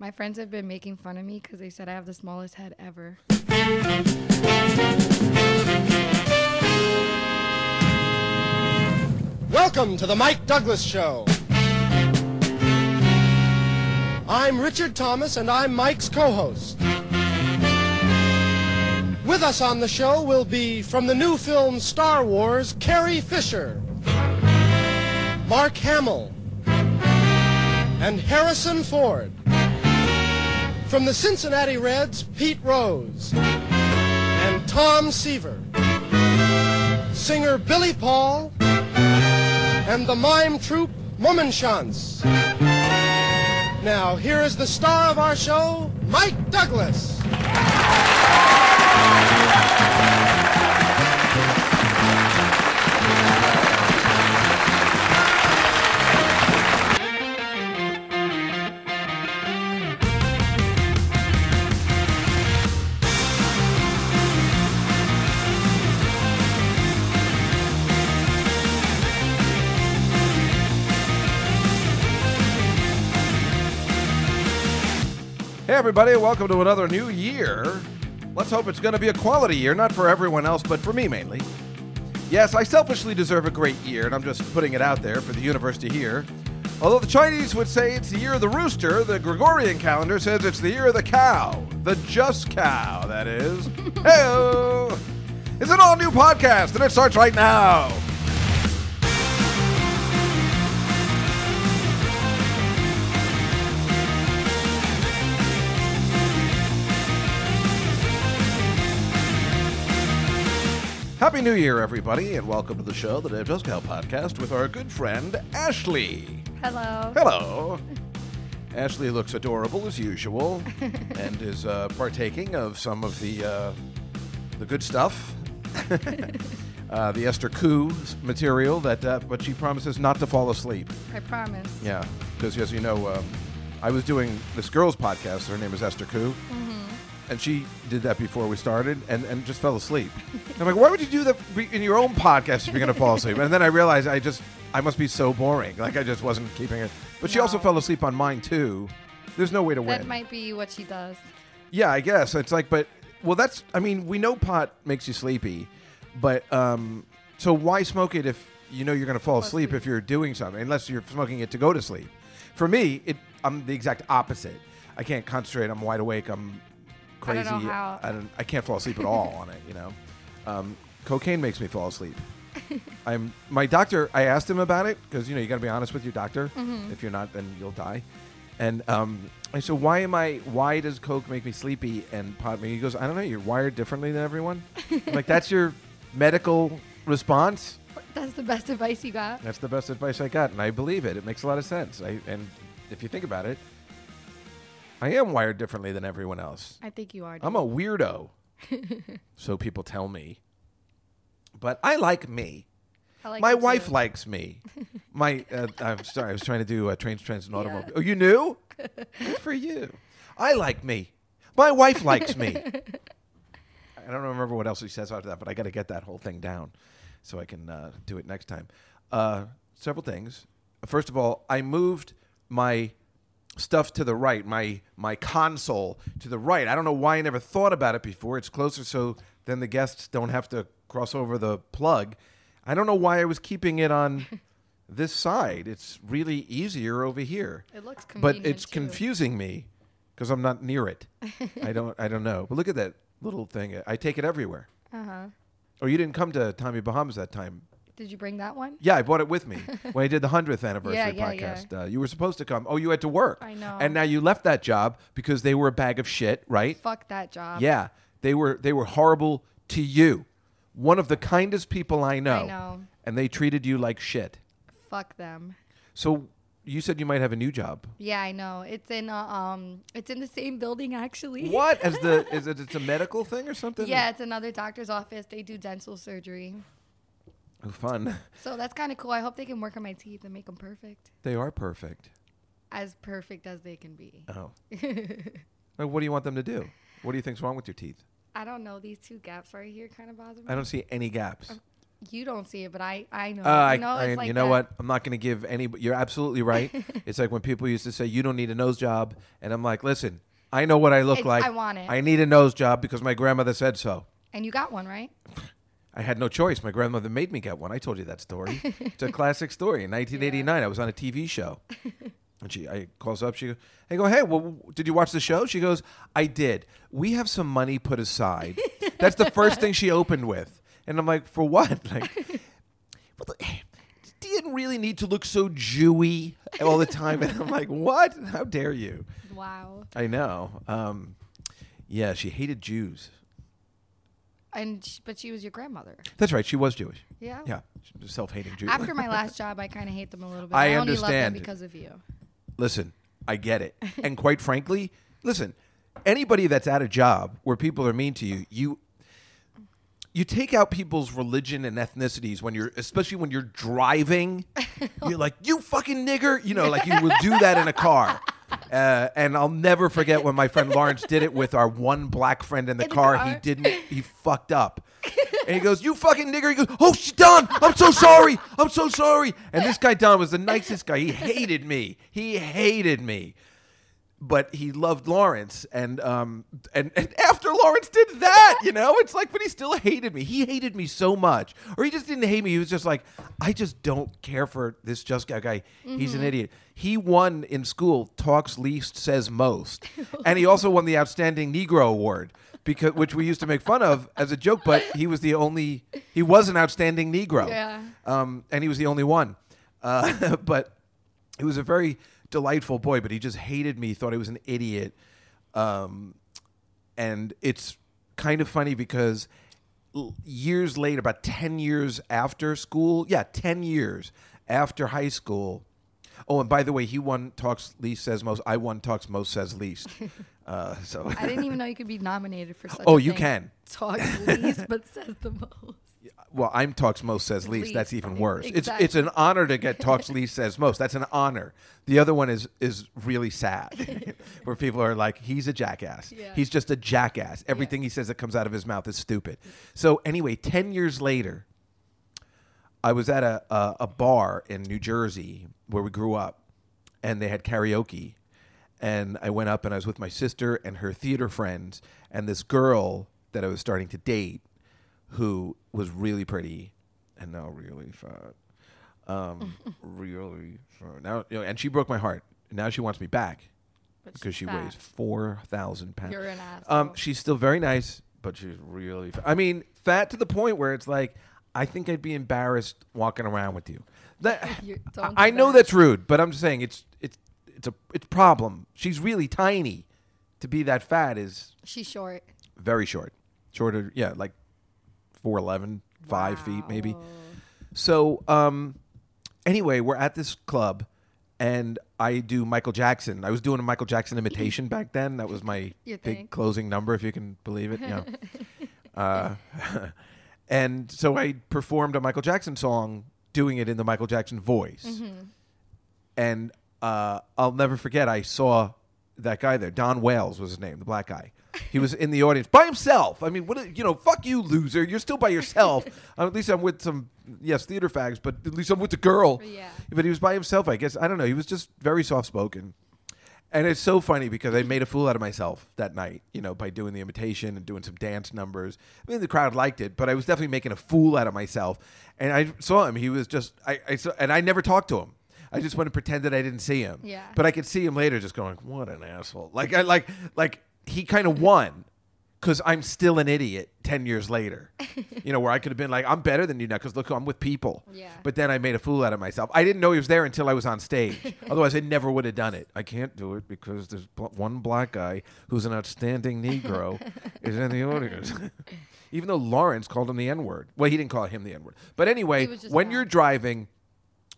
My friends have been making fun of me because they said I have the smallest head ever. Welcome to the Mike Douglas Show. I'm Richard Thomas, and I'm Mike's co host. With us on the show will be from the new film Star Wars, Carrie Fisher, Mark Hamill, and Harrison Ford. From the Cincinnati Reds, Pete Rose, and Tom Seaver. Singer Billy Paul, and the mime troupe Mummenschanz. Now, here is the star of our show, Mike Douglas. Everybody, welcome to another new year. Let's hope it's going to be a quality year, not for everyone else, but for me mainly. Yes, I selfishly deserve a great year, and I'm just putting it out there for the universe to hear. Although the Chinese would say it's the year of the rooster, the Gregorian calendar says it's the year of the cow. The just cow, that is. hey It's an all new podcast, and it starts right now. Happy New Year, everybody, and welcome to the show, the Dave Juskow podcast, with our good friend Ashley. Hello. Hello. Ashley looks adorable as usual, and is uh, partaking of some of the uh, the good stuff, uh, the Esther Ku material. That, uh, but she promises not to fall asleep. I promise. Yeah, because as you know, um, I was doing this girl's podcast. Her name is Esther Ku. And she did that before we started and, and just fell asleep. And I'm like, why would you do that in your own podcast if you're going to fall asleep? And then I realized I just, I must be so boring. Like I just wasn't keeping it. But she also fell asleep on mine too. There's no way to win. That win. might be what she does. Yeah, I guess it's like, but well, that's. I mean, we know pot makes you sleepy, but um, so why smoke it if you know you're going to fall asleep if you're doing something, unless you're smoking it to go to sleep. For me, it I'm the exact opposite. I can't concentrate. I'm wide awake. I'm I don't crazy. know how. I don't. I can't fall asleep at all on it. You know, um, cocaine makes me fall asleep. I'm my doctor. I asked him about it because you know you got to be honest with your doctor. Mm-hmm. If you're not, then you'll die. And um, I said, why am I? Why does coke make me sleepy and pot me? He goes, I don't know. You're wired differently than everyone. I'm like that's your medical response. That's the best advice you got. That's the best advice I got, and I believe it. It makes a lot of sense. I, and if you think about it, I am wired differently than everyone else. I think you are. I'm a weirdo. so people tell me. But I like me. I like My you too. wife likes me. My, uh, I'm sorry, I was trying to do uh, trains, trains, and Yeah. automobile. Oh, you knew? Good for you. I like me. My wife likes me. I don't remember what else he says after that, but I got to get that whole thing down so I can uh, do it next time. Uh, several things. First of all, I moved my stuff to the right, my my console to the right. I don't know why I never thought about it before. It's closer so then the guests don't have to cross over the plug. I don't know why I was keeping it on this side. It's really easier over here. It looks convenient. But it's too. confusing me because I'm not near it. I don't I don't know. But look at that little thing. I take it everywhere. Uh huh. Oh, you didn't come to Tommy Bahamas that time. Did you bring that one? Yeah, I brought it with me when I did the hundredth anniversary Yeah, yeah, yeah. podcast. Uh, you were supposed to come. Oh, you had to work. I know. And now you left that job because they were a bag of shit, right? Fuck that job. Yeah, they were. They were horrible to you. One of the kindest people I know. I know. And they treated you like shit. Fuck them. So you said you might have a new job. Yeah, I know. It's in uh, um, it's in the same building actually. What? As the is it? It's a medical thing or something? Yeah, it's another doctor's office. They do dental surgery. Oh, fun. So that's kind of cool. I hope they can work on my teeth and make them perfect. They are perfect. As perfect as they can be. Oh. Like, what do you want them to do? What do you think's wrong with your teeth? I don't know. These two gaps right here kind of bother me. I don't see any gaps. you don't see it, but I I know. Uh, I, you know, I- it's like you know what? I'm not going to give any. You're absolutely right. it's like when people used to say, "You don't need a nose job," and I'm like, "Listen, I know what I look It's- like. I want it." I need a nose job because my grandmother said so. And you got one, right? I had no choice. My grandmother made me get one. I told you that story. it's a classic story. In 1989, I was on a TV show, and she, I calls up. She, I go, hey, well, did you watch the show? She goes, I did. We have some money put aside. That's the first thing she opened with, and I'm like, for what? Like, well, the- didn't really need to look so Jewy all the time. And I'm like, what? How dare you? Wow. I know. Um, yeah, she hated Jews. And but she was your grandmother. That's right. She was Jewish. Yeah. Yeah, she was self-hating Jew. After my last job, I kind of hate them a little bit. I I, only love understand. them because of you. listen, I get it. And quite frankly, listen, anybody that's at a job where people are mean to you, you you take out people's religion and ethnicities when you're especially when you're driving. You're like, "You fucking nigger." You know, like you would do that in a car. Uh, and I'll never forget when my friend Lawrence did it with our one black friend in the, In the car. He car. didn't- didn't. He fucked up. And he goes, "You fucking nigger!" He goes, "Oh, shit, Don, I'm so sorry. I'm so sorry." And this guy Don was the nicest guy. He hated me. He hated me. But he loved Lawrence, and um, and, and after Lawrence did that, you know, it's like, but he still hated me. He hated me so much, or he just didn't hate me. He was just like, I just don't care for this just guy. guy. He's an idiot. He won in school. Talks least, says most, and he also won the outstanding Negro award because which we used to make fun of as a joke. But he was the only. He was an outstanding Negro. Yeah. Um, and he was the only one. Uh, but he was a very delightful boy, but he just hated me, thought I was an idiot. Um, and it's kind of funny because years later, about 10 years after school, yeah, 10 years after high school. Oh, and by the way, he won Talks Least Says Most. I won Talks Most Says Least. Uh, so I didn't even know you could be nominated for such. Oh, a you thing. can. Talks least, but says the most. Well, I'm talks most says least. Least. That's even worse. It's Exactly. it's it's an honor to get talks least says most. That's an honor. The other one is is really sad, where people are like, he's a jackass. Yeah. He's just a jackass. Everything he says that comes out of his mouth is stupid. So anyway, ten years later, I was at a, a a bar in New Jersey where we grew up, and they had karaoke, and I went up and I was with my sister and her theater friends and this girl that I was starting to date, who was really pretty and now really fat, um, really fat. Now you know, and she broke my heart. Now she wants me back But because she she's weighs four thousand pounds. You're an Um, she's still very nice, but she's really. Fat. I mean, fat to the point where it's like, I think I'd be embarrassed walking around with you. That You- I, I know that. that's rude, but I'm just saying it's it's it's a it's a problem. She's really tiny. To be that fat is She's short. very short. Shorter, yeah, like 4'11", 5 feet maybe. So, um, anyway, we're at this club, and I do Michael Jackson. I was doing a Michael Jackson imitation back then. That was my big closing number, if you can believe it. Yeah. uh, and so I performed a Michael Jackson song, doing it in the Michael Jackson voice. Mm-hmm. And uh, I'll never forget. I saw that guy there. Don Wales was his name, the black guy. He was in the audience by himself. I mean, what? a- You know, fuck you, loser. You're still by yourself. Uh, at least I'm with some yes theater fags, but at least I'm with the girl. Yeah. But he was by himself. I guess I don't know. He was just very soft spoken. And it's so funny because I made a fool out of myself that night, you know, by doing the imitation and doing some dance numbers. I mean, the crowd liked it, but I was definitely making a fool out of myself. And I saw him; he was just, I, I saw, and I never talked to him. I just want to pretend that I didn't see him. Yeah. But I could see him later, just going, "What an asshole!" Like, I like, like he kind of won because I'm still an idiot ten years later. you know, where I could have been like, "I'm better than you now," because look, I'm with people. Yeah. But then I made a fool out of myself. I didn't know he was there until I was on stage. Otherwise, I never would have done it. I can't do it because there's one black guy who's an outstanding Negro is in the audience. Even though Lawrence called him the N word. Well, he didn't call him the N word. But anyway, He was just when mad. you're driving,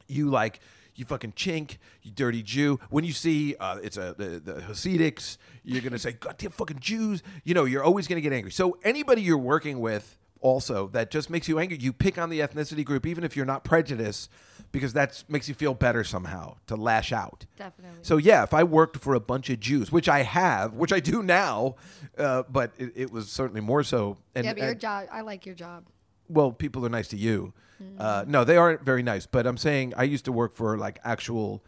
you like you fucking chink, you dirty Jew. When you see uh, it's a the, the Hasidics, you're gonna say goddamn fucking Jews. You know, you're always gonna get angry. So anybody you're working with also that just makes you angry, you pick on the ethnicity group, even if you're not prejudiced, because that makes you feel better somehow to lash out. Definitely. So yeah, if I worked for a bunch of Jews, which I have, which I do now, uh, but it, it was certainly more so. And, yeah, but your and- job. I like your job. Well, people are nice to you. Uh, no, they aren't very nice. But I'm saying I used to work for like actual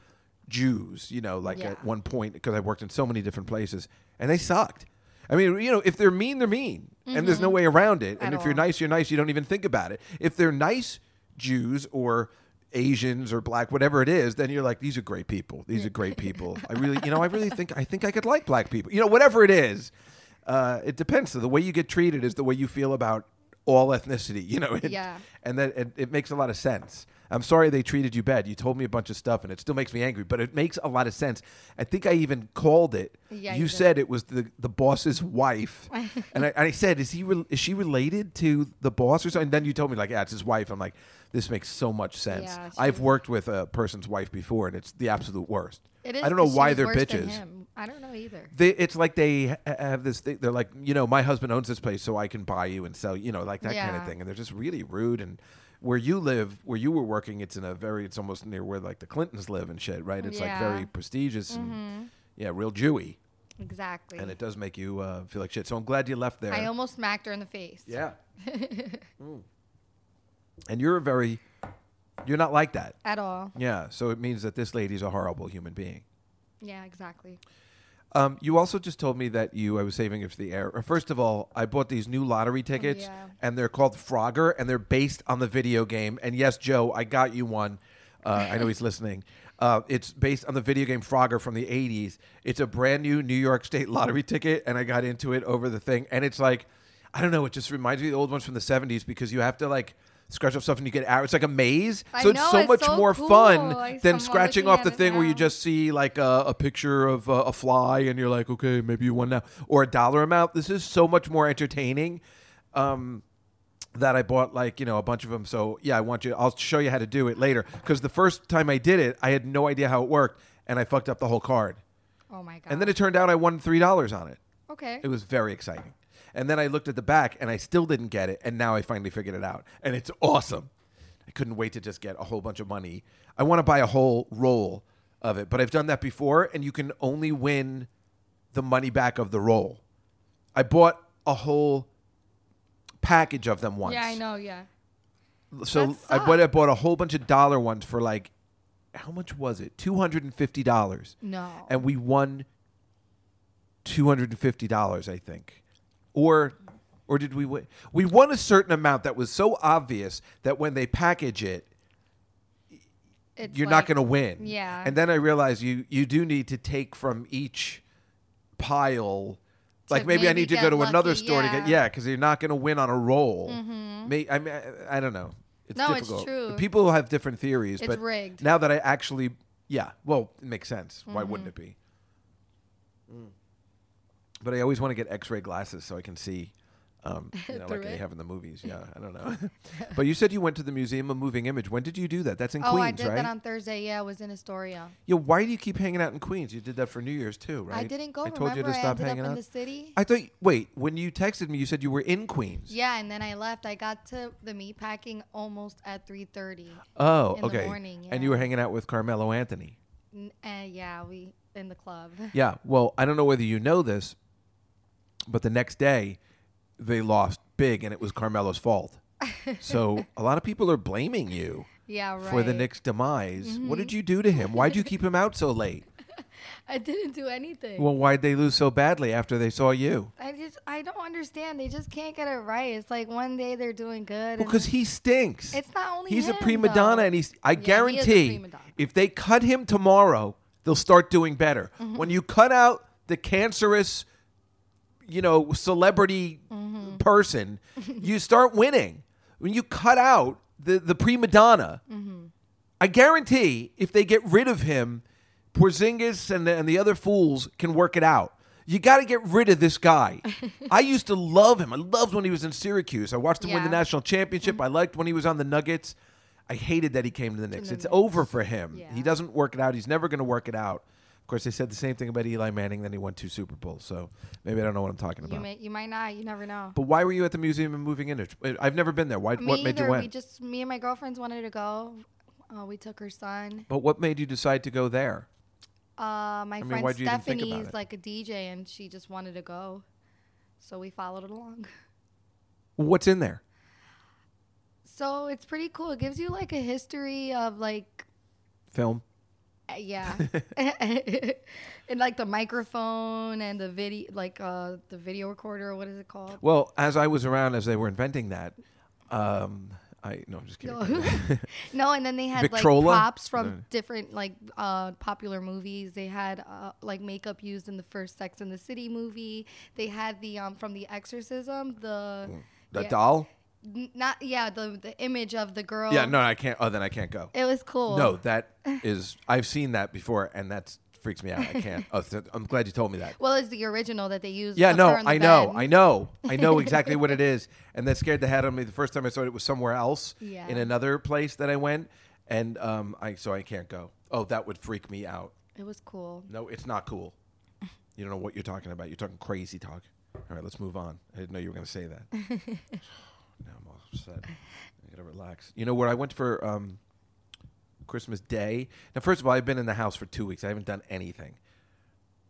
Jews, you know, like Yeah. at one point because I worked in so many different places, and they sucked. I mean, you know, if they're mean, they're mean, and there's no way around it. And Mm-hmm. At if you're all. nice, you're nice. You don't even think about it. If they're nice Jews or Asians or black, whatever it is, then you're like, these are great people. These are great people. I really, you know, I really think I think I could like black people. You know, whatever it is, uh, it depends. So the way you get treated is the way you feel about all ethnicity. You know, It- Yeah. and that it, it makes a lot of sense. I'm sorry they treated you bad. You told me a bunch of stuff, and it still makes me angry. But it makes a lot of sense. I think I even called it. Yeah, you you said it was the the boss's wife, and I, I said, "Is he? Re- is she related to the boss or something?" And then you told me like, "Yeah, it's his wife." I'm like, "This makes so much sense." Yeah, I've worked with a person's wife before, and it's the absolute worst. It is I don't know why they're bitches. I don't know either. They, it's like they have this thing. They're like, you know, my husband owns this place, so I can buy you and sell, you know, like that kind of thing. And they're just really rude. And where you live, where you were working, it's in a very, it's almost near where like the Clintons live and shit, right? It's like Yeah. Mm-hmm. very prestigious and yeah, real Jewy. Exactly. And it does make you uh, feel like shit. So I'm glad you left there. I almost smacked her in the face. yeah. Mm. And you're a very, you're not like that. At all. Yeah. So it means that this lady's a horrible human being. Yeah, exactly. Um, you also just told me that you, I was saving it for the air. First of all, I bought these new lottery tickets, yeah. and they're called Frogger, and they're based on the video game. And yes, Joe, I got you one. Uh, I know he's listening. Uh, it's based on the video game Frogger from the 80s. It's a brand new New York State lottery ticket, and I got into it over the thing. And it's like, I don't know, it just reminds me of the old ones from the 70s because you have to like scratch off stuff and you get out. It's like a maze. I so it's know, so it's much so more cool. fun than scratching off the thing where you just see like a, a picture of uh, a fly and you're like, okay, maybe you won now, or a dollar amount. This is so much more entertaining. Um, that I bought like you know a bunch of them. So yeah, I want you. I'll show you how to do it later because the first time I did it, I had no idea how it worked and I fucked up the whole card. Oh my god. And then it turned out I won three dollars on it. okay. It was very exciting. And then I looked at the back and I still didn't get it. And now I finally figured it out. And it's awesome. I couldn't wait to just get a whole bunch of money. I want to buy a whole roll of it, but I've done that before and you can only win the money back of the roll. I bought a whole package of them once. yeah, I know. Yeah. So I bought, I bought a whole bunch of dollar ones for like, how much was it? $250 No. and we won two hundred and fifty dollars, I think, or or did we win? We won a certain amount that was so obvious that when they package it, It's you're not going to win. Yeah. and then I realized you you do need to take from each pile. Like To maybe I need to go to another lucky, store to get yeah. Mm-hmm. because you're not going to win on a roll. Hmm. May, I mean, I, I don't know. It's No, it's true. People have different theories, It's but rigged. now that I actually, yeah, well, it makes sense. Why wouldn't Mm-hmm. it be? Mm. But I always want to get X-ray glasses so I can see, um, you know, like Through they have in the movies. Yeah, I don't know. but you said you went to the Museum of Moving Image. When did you do that? That's in oh, Queens, I did right? that on Thursday. Yeah, I was in Astoria. Yo, why do you keep hanging out in Queens? You did that for New Year's too, right? I didn't go. I told you to I stop ended hanging up out. in the city. I thought. Wait, when you texted me, you said you were in Queens. yeah, and then I left. I got to the meat packing almost at three thirty. Oh, In the okay. morning, And you were hanging out with Carmelo Anthony. And yeah, we in the club. Yeah. Well, I don't know whether you know this, but the next day they lost big, and it was Carmelo's fault. so a lot of people are blaming you yeah, right. for the Knicks' demise. What Mm-hmm. did you do to him? Why'd you keep him out so late? I didn't do anything. Well, why'd they lose so badly after they saw you? I just I don't understand. They just can't get it right. It's like one day they're doing good. Well, because he stinks. It's not only he's a him, prima donna, though. and he's. I Yeah, he a guarantee, donna. if they cut him tomorrow, they'll start doing better. Mm-hmm. When you cut out the cancerous, you know, celebrity Mm-hmm. person, you start winning. When you cut out the the prima donna, Mm-hmm. I guarantee if they get rid of him, Porzingis and the, and the other fools can work it out. You got to get rid of this guy. I used to love him. I loved when he was in Syracuse. I watched him win the Yeah. Mm-hmm. national championship. I liked when he was on the Nuggets. I hated that he came to the Knicks. the it's Knicks. over for him. Yeah. He doesn't work it out. He's never going to work it out. Of course, they said the same thing about Eli Manning. Then he won two Super Bowls. So maybe I don't know what I'm talking about. You may you might not. You never know. but why were you at the Museum of Moving Image? I've never been there. Why, Me what made either. you went? We just me and my girlfriends wanted to go. Uh, we took her son. but what made you decide to go there? Uh, my mean, friend why'd you even think about Stephanie's like a DJ, and she just wanted to go, so we followed it along. What's in there? So it's pretty cool. It gives you like a history of like Film. Uh, yeah. and like the microphone and the video like uh the video recorder, what is it called? Well, as I was around as they were inventing that, um, I no, I'm just kidding. No. no, and then they had Victrola? like props from No. different like uh popular movies. They had uh, like makeup used in the first Sex in the City movie. They had the um from the Exorcism, the the yeah. doll. Not yeah, the the image of the girl. Yeah, no, I can't. Oh, then I can't go. It was cool. No, that is. I've seen that before, and that freaks me out. I can't. Oh, th- I'm glad you told me that. Well, it's the original that they used. Yeah, of no, her in the I know, bed. I know, I know exactly what it is, and that scared the head out of me the first time I saw it. It was somewhere else, Yeah. in another place that I went, and um, I so I can't go. Oh, that would freak me out. It was cool. No, it's not cool. You don't know what you're talking about. You're talking crazy talk. All right, let's move on. I didn't know you were going to say that. now I'm all upset. I gotta relax. You know where I went for um, Christmas Day? Now, first of all, I've been in the house for two weeks. I haven't done anything.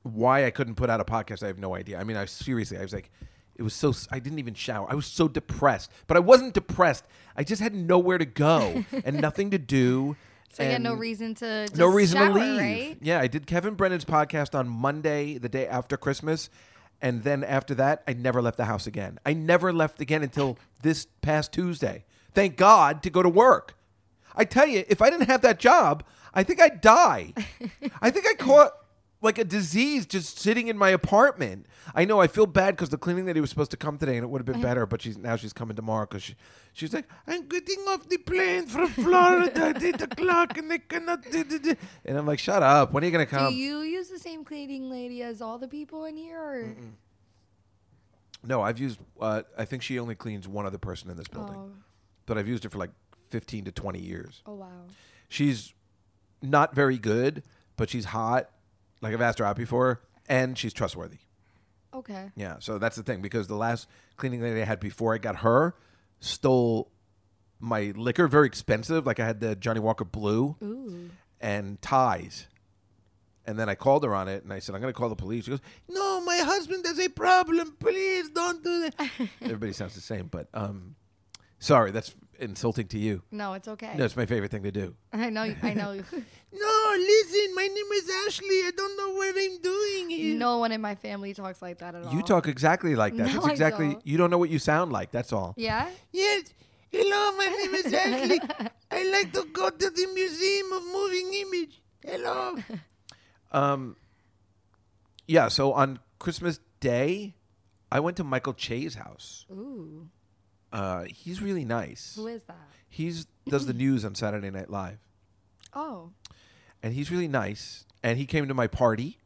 Why I couldn't put out a podcast, I have no idea. I mean, I seriously, I was like, it was so. I didn't even shower. I was so depressed, but I wasn't depressed. I just had nowhere to go and nothing to do. So you had no reason to just no reason shower, to leave. right? Yeah, I did Kevin Brennan's podcast on Monday, the day after Christmas, and then after that, I never left the house again. I never left again until this past Tuesday. Thank God to go to work. I tell you, if I didn't have that job, I think I'd die. I think I caught like a disease just sitting in my apartment. I know I feel bad because the cleaning lady was supposed to come today and it would have been better, but she's now she's coming tomorrow because she, she's like, I'm getting off the plane from Florida at eight o'clock and they cannot. do- do- do." And I'm like, shut up. When are you gonna come? Do you use the same cleaning lady as all the people in here? Or? no, I've used. Uh, I think she only cleans one other person in this building, Oh, but I've used her for like fifteen to twenty years. oh wow. She's not very good, but she's hot. Like I've asked her out before, and she's trustworthy. Okay. Yeah, so that's the thing because the last cleaning lady I had before I got her stole my liquor, very expensive. Like I had the Johnnie Walker Blue Ooh. and ties. And then I called her on it and I said, I'm going to call the police. She goes, No, my husband has a problem. Please don't do that. Everybody sounds the same, but um, sorry, that's insulting to you. No, it's okay. No, it's my favorite thing to do. I know. I know. No, listen, my name is Ashley. I don't know what I'm doing here. no one in my family talks like that at all. You talk exactly like that. No, That's I exactly. don't. You don't know what you sound like. That's all. Yeah. Yes. Hello, my name is Ashley. I like to go to the Museum of Moving Image. Hello. um. Yeah. So on Christmas Day, I went to Michael Che's house. Ooh. Uh, he's really nice. Who is that? He's does the news on Saturday Night Live, Oh. and he's really nice. And he came to my party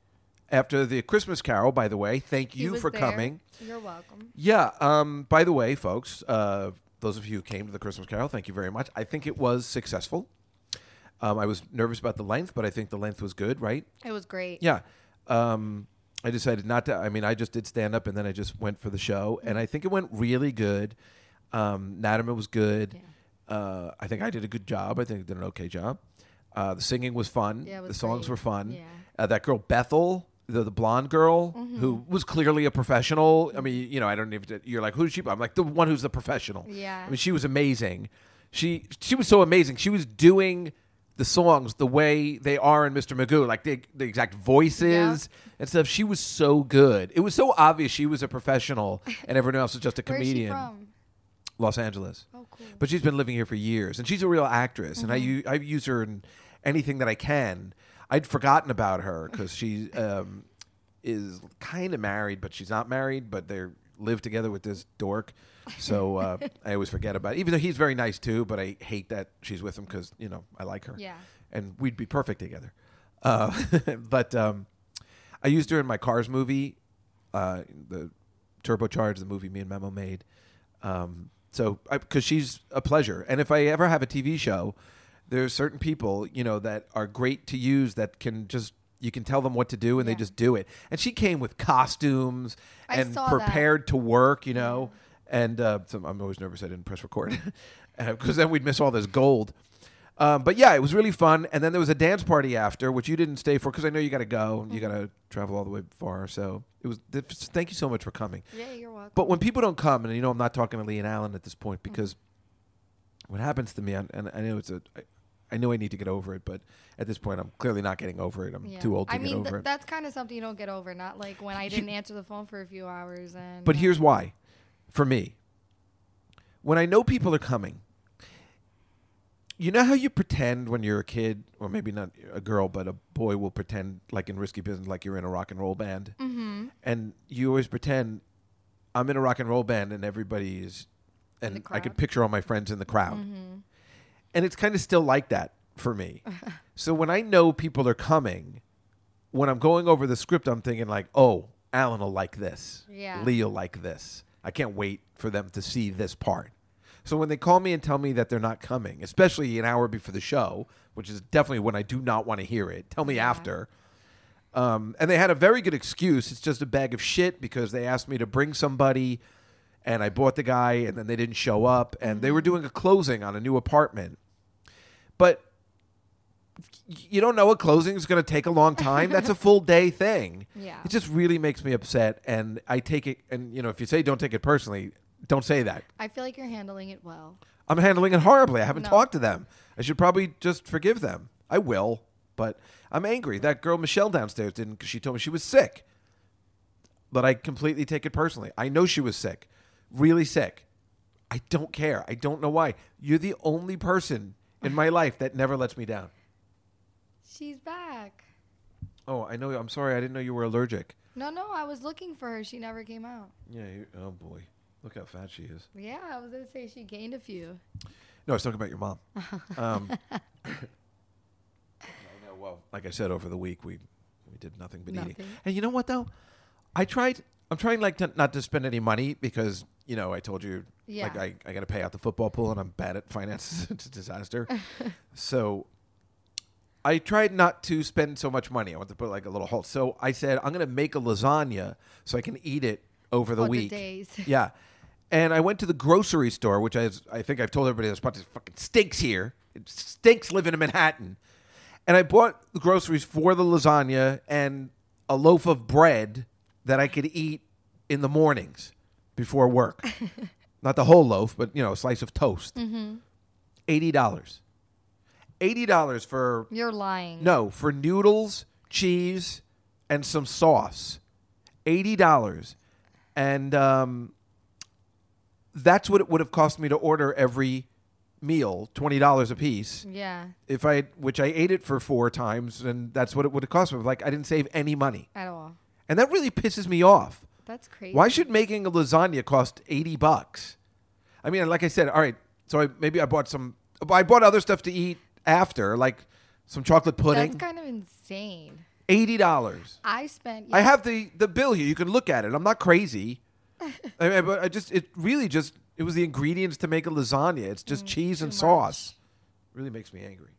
after the Christmas Carol. By the way, thank He you was for there. coming. You're welcome. Yeah. Um, by the way, folks, uh, those of you who came to the Christmas Carol, thank you very much. I think it was successful. Um, I was nervous about the length, but I think the length was good, right? It was great. Yeah. Um, I decided not to. I mean, I just did stand up, and then I just went for the show, and I think it went really good. Um, Natima was good. Uh, I think I did a good job. I think I did an okay job. Uh, the singing was fun. Yeah, it the songs great. were fun. Yeah. Uh, that girl Bethel, the, the blonde girl Mm-hmm. who was clearly a professional. I mean, you know, I don't even. You're like, who's she? I'm like the one who's the professional. Yeah. I mean, she was amazing. She she was so amazing. She was doing the songs the way they are in Mr. Magoo, like the the exact voices and stuff. She was so good. It was so obvious she was a professional, and everyone else was just a comedian. Los Angeles. Oh, cool. But she's been living here for years, and she's a real actress. And I Mm-hmm. I use her in anything that I can. I'd forgotten about her because she um, is kind of married, but she's not married. But they live together with this dork, so uh, I always forget about. it. Even though he's very nice too, but I hate that she's with him because you know I like her. Yeah. and we'd be perfect together. Uh, but um, I used her in my Cars movie, uh, the Turbocharged, the movie me and Memo made. Um, so, because she's a pleasure, and if I ever have a TV show, there's certain people you know that are great to use that can just you can tell them what to do and they just do it. And she came with costumes I and saw that. prepared to work, you know. And uh, so I'm always nervous I didn't press record because then we'd miss all this gold. Um, but yeah, it was really fun. And then there was a dance party after, which you didn't stay for because I know you got to go. and You got to travel all the way far. So it was. th- Thank you so much for coming. Yeah, you're welcome. But when people don't come, and you know, I'm not talking to Lee and Allen at this point because what happens to me, and, and I know it's a, I, I know I need to get over it, but at this point, I'm clearly not getting over it. I'm Yeah. too old to I get mean, over th- it. that's kind of something you don't get over. Not like when I didn't answer the phone for a few hours and. But here's why. For me, when I know people are coming, you know how you pretend when you're a kid, or maybe not a girl, but a boy will pretend, like in Risky Business, like you're in a rock and roll band. Mhm. And you always pretend, I'm in a rock and roll band, and everybody is. And I could? Mm-hmm. picture all my friends in the crowd. And it's kind of still like that for me. so when I know people are coming, when I'm going over the script, I'm thinking like, oh, Alan will like this. Yeah. Lee will like this. I can't wait for them to see this part. So when they call me and tell me that they're not coming, especially an hour before the show, which is definitely when I do not want to hear it, tell me Yeah. after. Um, and they had a very good excuse. It's just a bag of shit because they asked me to bring somebody, and I bought the guy, and then they didn't show up, and they were doing a closing on a new apartment. But you don't know a closing is going to take a long time. That's a full day thing. Yeah. It just really makes me upset, and I take it. And you know, if you say don't take it personally, don't say that. I feel like you're handling it well. I'm handling it horribly. I haven't No. talked to them. I should probably just forgive them. I will, but I'm angry. That girl Michelle downstairs didn't because she told me she was sick. But I completely take it personally. I know she was sick, really sick. I don't care. I don't know why. You're the only person in my life that never lets me down. She's back. Oh, I know. I'm sorry. I didn't know you were allergic. No, no, I was looking for her. She never came out. Yeah. You, oh boy, look how fat she is. Yeah, I was gonna say she gained a few. No, I was talking about your mom. Um, I know. Well, like I said, over the week we we did nothing but eating. And you know what though? I tried. I'm trying like to, not to spend any money because you know I told you like I, I got to pay out the football pool and I'm bad at finances. it's a disaster. so I tried not to spend so much money. I want to put like a little halt. So I said I'm going to make a lasagna so I can eat it over the Oh, the week. days. Yeah. And I went to the grocery store, which I, I think I've told everybody this, it fucking stinks here. It stinks living in Manhattan. And I bought the groceries for the lasagna and a loaf of bread that I could eat in the mornings before work. Not the whole loaf, but you know, a slice of toast. Eighty dollars. Eighty dollars for You're lying. no, for noodles, cheese, and some sauce. Eighty dollars, and um, that's what it would have cost me to order every meal, twenty dollars a piece. Yeah, If I, which I ate it for four times, and that's what it would have cost me. Like I didn't save any money, at all. and that really pisses me off. That's crazy. Why should making a lasagna cost eighty bucks? I mean, like I said, all right. So I, maybe I bought some. I bought other stuff to eat after, like some chocolate pudding. That's kind of insane. Eighty dollars. I spent. I have the the bill here. You can look at it. I'm not crazy. I mean, but I just it really just it was the ingredients to make a lasagna. It's just cheese and Mm, sauce. Really makes me angry.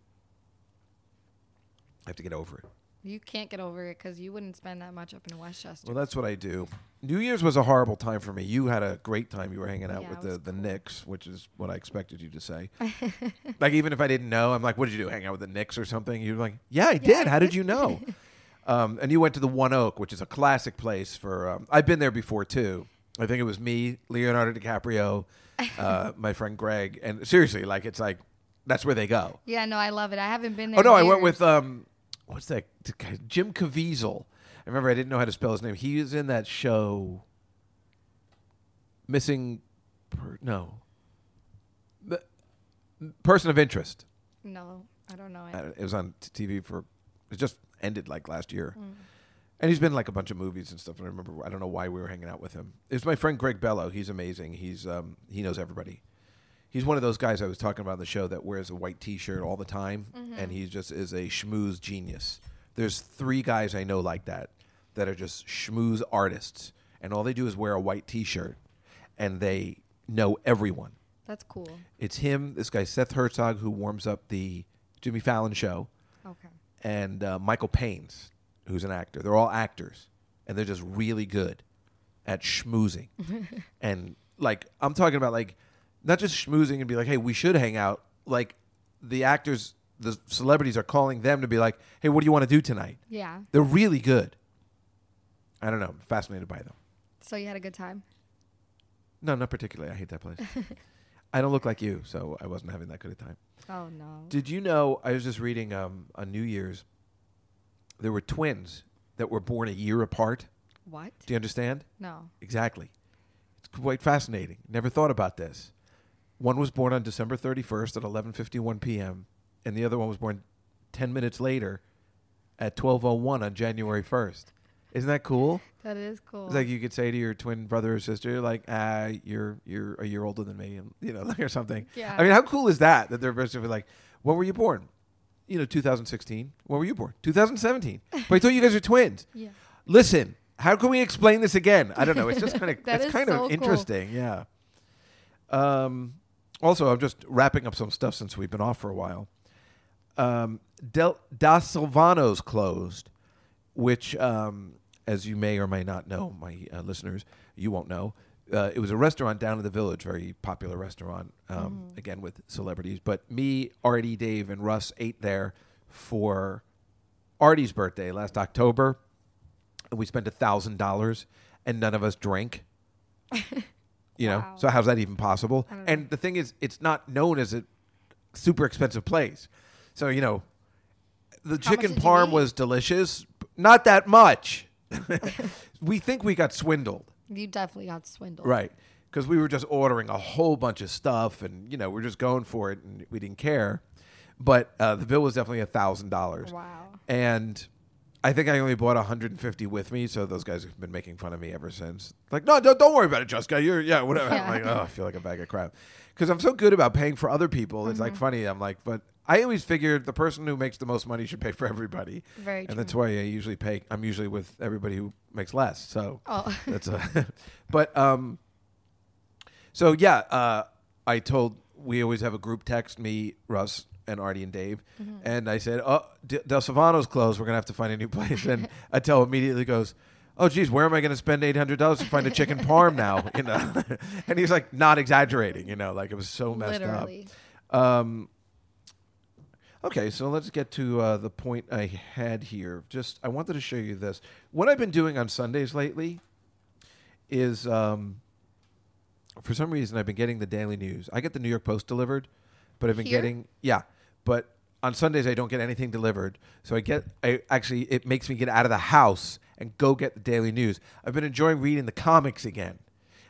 I have to get over it. You can't get over it because you wouldn't spend that much up in Westchester. Well, that's what I do. New Year's was a horrible time for me. You had a great time. You were hanging out Yeah, with the, was the. Knicks, which is what I expected you to say. like even if I didn't know, I'm like, "What did you do? Hang out with the Knicks or something?" You're like, "Yeah, I did. I How did did." you know?" um, and you went to the One Oak, which is a classic place for. Um, I've been there before too. I think it was me, Leonardo DiCaprio, uh, my friend Greg, and seriously, like it's like that's where they go. yeah, no, I love it. I haven't been there. Oh no, I went with um, what's that? Jim Caviezel. I remember I didn't know how to spell his name. He was in that show. Missing, per, no. The- person of interest. No, I don't know it. Uh, It was on t- TV for. It just ended like last year. Mm. And he's been in, like a bunch of movies and stuff. And I remember I don't know why we were hanging out with him. It was my friend Greg Bello. He's amazing. He's um, he knows everybody. He's one of those guys I was talking about on the show that wears a white T-shirt all the time, and he just is a schmooze genius. There's three guys I know like that that are just schmooze artists, and all they do is wear a white T-shirt, and they know everyone. That's cool. It's him, this guy Seth Herzog, who warms up the Jimmy Fallon show, Okay. and uh, Michael Paynes, who's an actor. They're all actors, and they're just really good at schmoozing. and like I'm talking about, like not just schmoozing and be like, "Hey, we should hang out." Like the actors, the celebrities are calling them to be like, "Hey, what do you want to do tonight?" Yeah. They're really good. I don't know. I'm fascinated by them. So you had a good time. No, not particularly. I hate that place. I don't look like you, so I wasn't having that good a time. Oh no. Did you know? I was just reading um, on New Year's. There were twins that were born a year apart. what? Do you understand? No. Exactly. It's quite fascinating. Never thought about this. One was born on December 31st at 11:51 p.m. and the other one was born 10 minutes later at 12:01 on January 1st. Isn't that cool? That is cool. It's like you could say to your twin brother or sister, like, ah, you're you're a year older than me, and you know, or something. Yeah. I mean, how cool is that? That they're basically like, when were you born? You know, 2016. When were you born? 2017. but I thought you guys were twins. yeah. Listen, how can we explain this again? I don't know. It's just kind of That it's is kind so of cool. interesting. Yeah. Um, also, I'm just wrapping up some stuff since we've been off for a while. Um, Del Da Silvano's closed, which, um, as you may or may not know, my uh, listeners, you won't know. Uh, it was a restaurant down in the village, very popular restaurant, um, again with celebrities. But me, Artie, Dave, and Russ ate there for Artie's birthday last October. And we spent a thousand dollars, and none of us drank. you know, Wow. so how's that even possible? Don't know. And the thing is, it's not known as a super expensive place. So you know, the much chicken parm was delicious, but not that much. we think we got swindled. You definitely got swindled. Right. Because we were just ordering a whole bunch of stuff and, you know, we're just going for it and we didn't care. But uh, the bill was definitely a thousand dollars. Wow. And I think I only bought 150 with me, so those guys have been making fun of me ever since. Like, no, don't, don't worry about it, Jessica. You're yeah, whatever. I'm like, oh, I feel like a bag of crap because I'm so good about paying for other people. It's Mm-hmm. like funny. I'm like, but I always figured the person who makes the most money should pay for everybody. Very and true. that's why I usually pay. I'm usually with everybody who makes less. So Oh. that's a. but um. So yeah, uh, I told we always have a group text me, Russ, and Artie and Dave, Mm-hmm. and I said, "Oh, D- Del Savano's closed. We're gonna have to find a new place." And Attell immediately goes, "Oh, geez, where am I gonna spend eight hundred dollars to find a chicken parm now?" You know, and he's like, not exaggerating. You know, like it was so messed Literally. up. Um, okay, so let's get to uh, the point I had here. Just I wanted to show you this. What I've been doing on Sundays lately is, um, for some reason, I've been getting the Daily News. I get the New York Post delivered, but I've been Here? getting yeah, but on Sundays I don't get anything delivered. So I get I actually it makes me get out of the house and go get the Daily News. I've been enjoying reading the comics again.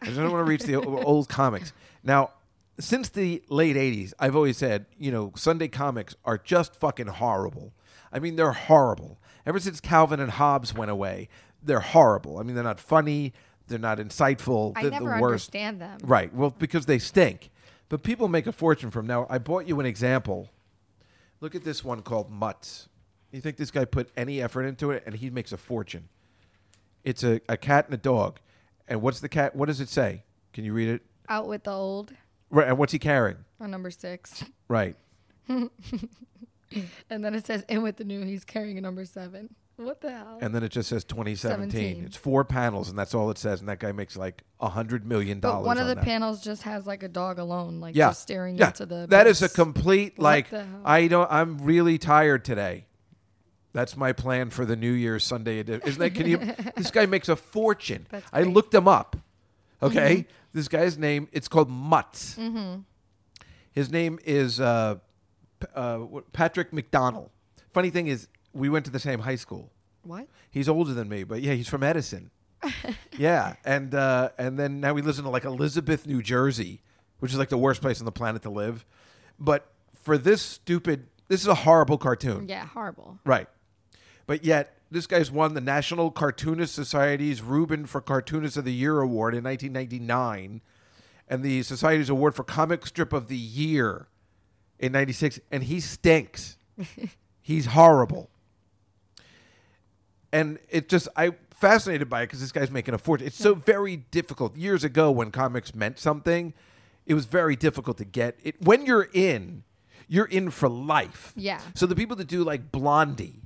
I don't want to reach the o- old comics. Now, since the late 80s, I've always said, you know, Sunday comics are just fucking horrible. I mean, they're horrible. Ever since Calvin and Hobbes went away, they're horrible. I mean, they're not funny, they're not insightful, I they're never the worst. understand them. Right. Well, because they stink. But people make a fortune from now. I bought you an example. Look at this one called Mutts. You think this guy put any effort into it and he makes a fortune? It's a, a cat and a dog. And what's the cat? What does it say? Can you read it? Out with the old Right. And what's he carrying? on number six. Right. And then it says in with the new, he's carrying a number seven. What the hell? And then it just says 2017. 17. It's four panels, and that's all it says. And that guy makes like a hundred million dollars. but one of on the that. panels just has like a dog alone, like yeah. just staring yeah. into the. That is a complete like. I don't. I'm really tired today. That's my plan for the New Year's Sunday edition. Isn't that? Can you? this guy makes a fortune. I looked him up. Okay, this guy's name. It's called Mutts. Mm-hmm. His name is uh, P- uh, Patrick McDonnell. Funny thing is, we went to the same high school. What? He's older than me, but yeah, he's from Edison. yeah, and uh, and then now he lives in like Elizabeth, New Jersey, which is like the worst place on the planet to live. But for this stupid, this is a horrible cartoon, Yeah, horrible. right? But yet this guy's won the National Cartoonist Society's Reuben for Cartoonist of the Year award in 1999, and the Society's award for Comic Strip of the Year in '96, and he stinks. He's horrible and it just I'm fascinated by it because this guy's making a fortune. It's so very difficult. Years ago, when comics meant something, it was very difficult to get it. When you're in, you're in for life. Yeah. So the people that do like Blondie,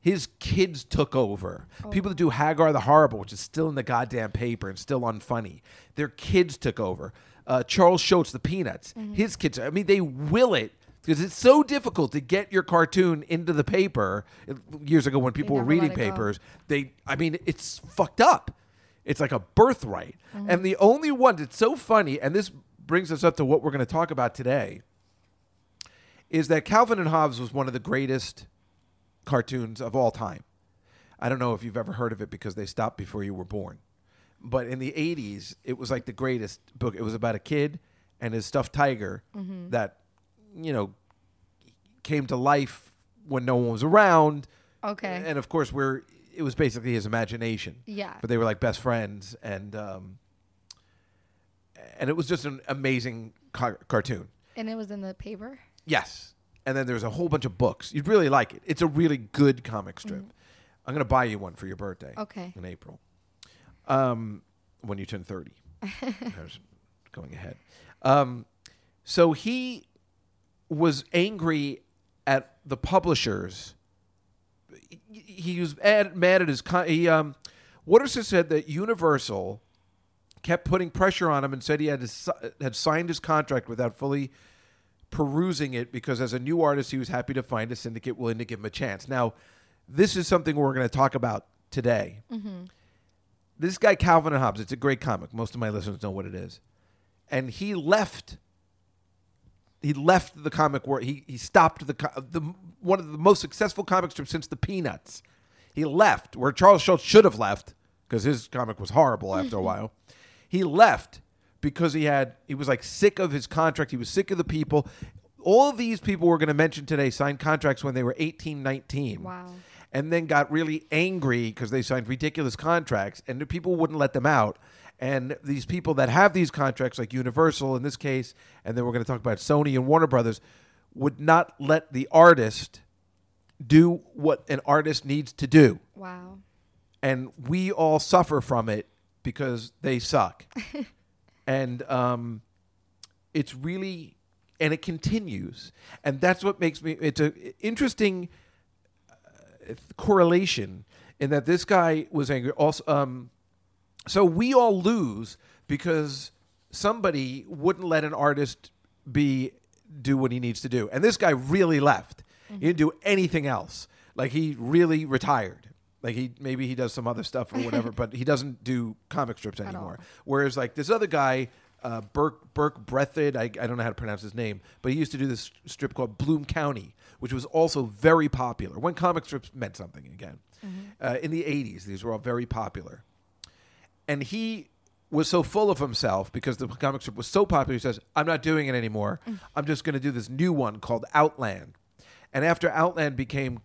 his kids took over. People that do Hagar the Horrible, which is still in the goddamn paper and still unfunny, their kids took over. Uh, Charles Schulz, the Peanuts, his kids. I mean, they will it because it's so difficult to get your cartoon into the paper. Years ago, when people were reading it go. papers, they. I mean, it's fucked up. It's like a birthright. Mm-hmm. And the only one that's so funny, and this brings us up to what we're going to talk about today is that Calvin and Hobbes was one of the greatest cartoons of all time. I don't know if you've ever heard of it because they stopped before you were born. But in the 80s, it was like the greatest book. It was about a kid and his stuffed tiger that, you know, came to life when no one was around. Okay. And of course, we're it was basically his imagination. Yeah. But they were like best friends, and um, and it was just an amazing car- cartoon. and it was in the paper. Yes. And then there's a whole bunch of books. You'd really like it. It's a really good comic strip. I'm going to buy you one for your birthday. Okay. In April. Um, when you turn 30. I was going ahead. Um, so he was angry at the publishers. He- was mad, mad at his. Con- he um, Watterson said that Universal kept putting pressure on him and said he had si- had signed his contract without fully perusing it because as a new artist he was happy to find a syndicate willing to give him a chance. Now, this is something we're going to talk about today. Mm-hmm. This guy Calvin and Hobbes, it's a great comic. Most of my listeners know what it is. And he left he left the comic world. He he stopped the the one of the most successful comic strips since the Peanuts. He left where Charles Schulz should have left because his comic was horrible after a mm-hmm. while. He left because he had he was like sick of his contract. He was sick of the people. All of these people we're going to mention today signed contracts when they were 18, 19 Wow. and then got really angry because they signed ridiculous contracts and the people wouldn't let them out. And these people that have these contracts, like Universal in this case, and then we're going to talk about Sony and Warner Brothers, would not let the artist do what an artist needs to do. Wow. And we all suffer from it because they suck. and um, it's really, and it continues. And that's what makes me, it's a interesting correlation in that this guy was angry. Also, um, so we all lose because somebody wouldn't let an artist be do what he needs to do, and this guy really left. He didn't do anything else. Like he really retired. Like he maybe he does some other stuff or whatever, but he doesn't do comic strips anymore. Whereas like this other guy, uh, Berke Berke Breathed, I, I don't know how to pronounce his name, but he used to do this strip called Bloom County, which was also very popular when comic strips meant something again. Uh, in the '80s, these were all very popular, and he was so full of himself because the comic strip was so popular. He says, "I'm not doing it anymore. I'm just going to do this new one called Outland." And after Outland became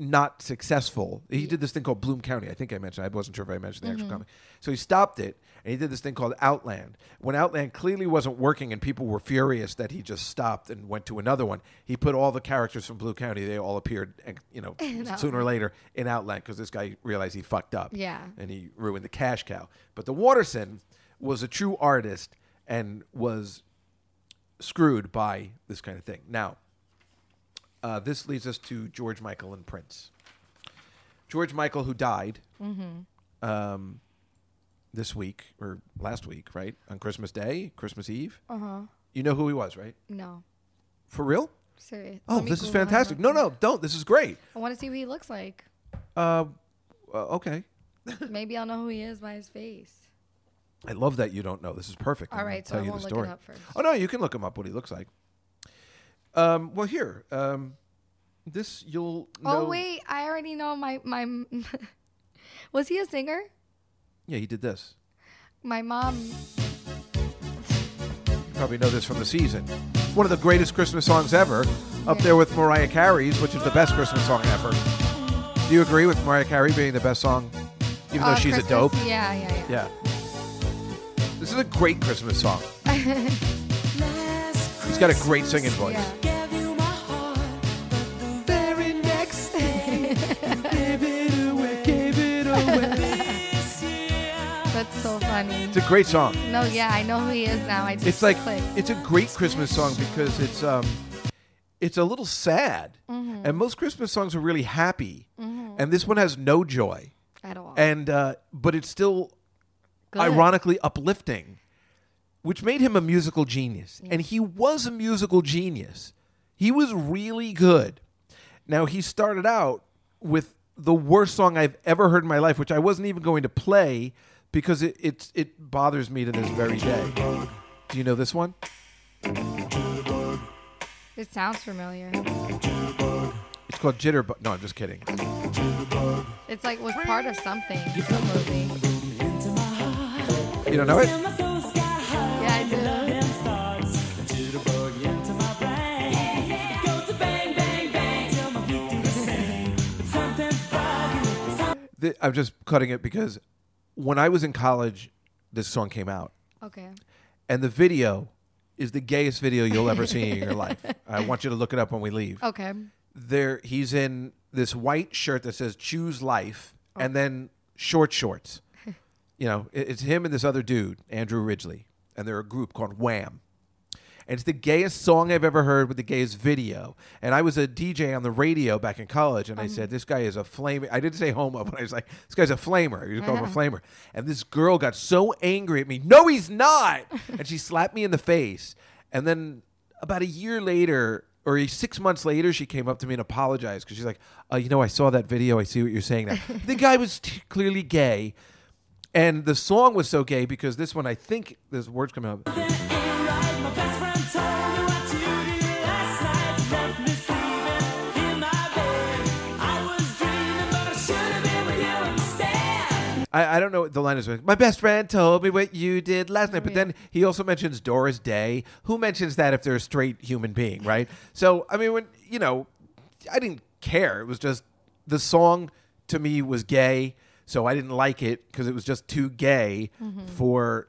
not successful, he did this thing called Bloom County. I think I mentioned. I wasn't sure if I mentioned the actual mm-hmm. comic. So he stopped it, and he did this thing called Outland. When Outland clearly wasn't working, and people were furious that he just stopped and went to another one, he put all the characters from Bloom County. They all appeared, and you know, sooner or later in Outland because this guy realized he fucked up. Yeah. and he ruined the cash cow. But the Watterson was a true artist and was screwed by this kind of thing. Now, uh, this leads us to George Michael and Prince. George Michael, who died um, this week or last week, right? On Christmas Day, Christmas Eve. Uh huh. You know who he was, right? No. For real? Serious. Oh, this is him fantastic. No, no, don't. This is great. I want to see what he looks like. Uh, uh, okay. Maybe I'll know who he is by his face. I love that you don't know. This is perfect. All I'm right, so tell I you won't the look it story. up first. Oh no, you can look him up what he looks like. Um, well, here, um, this you'll. Oh know- wait, I already know my my. was he a singer? Yeah, he did this. My mom. You probably know this from the season. One of the greatest Christmas songs ever, up there with Mariah Carey's, which is the best Christmas song ever. Do you agree with Mariah Carey being the best song, even though uh, she's Christmas- a dope? Yeah, yeah, yeah. Yeah. This is a great Christmas song. He's got a great singing voice. Yeah. Very next day, give it away, give it away. That's so funny. It's a great song. No, yeah, I know who he is now. I just It's like clicked. it's a great Christmas song because it's um it's a little sad. Mm-hmm. And most Christmas songs are really happy. And this one has no joy. at all. And uh but it's still Good. ironically uplifting, which made him a musical genius. And he was a musical genius. He was really good. Now he started out with the worst song I've ever heard in my life, which I wasn't even going to play because it it's, it bothers me to this very day. Do you know this one? It sounds familiar. It's called Jitterbug. No, I'm just kidding. It's like was part of something, some movie. You don't know it? Th- I'm just cutting it because when I was in college, this song came out, Okay. and the video is the gayest video you'll ever see in your life. I want you to look it up when we leave. Okay. There, he's in this white shirt that says "Choose Life," oh. and then short shorts. you know, it- it's him and this other dude, Andrew Ridgeley, and they're a group called Wham. And it's the gayest song I've ever heard with the gayest video. And I was a DJ on the radio back in college, and I said, This guy is a flamer. I didn't say homo, but I was like, This guy's a flamer. You call him a flamer. And this girl got so angry at me. No, he's not. and she slapped me in the face. And then about a year later, or six months later, she came up to me and apologized because she's like, uh, You know, I saw that video. I see what you're saying now. the guy was t- clearly gay. And the song was so gay because this one, I think, there's words coming out. I, I don't know what the line is. My best friend told me what you did last night, oh, but yeah. then he also mentions Doris Day. Who mentions that if they're a straight human being, right? So I mean, when you know, I didn't care. It was just the song to me was gay, so I didn't like it because it was just too gay mm-hmm. for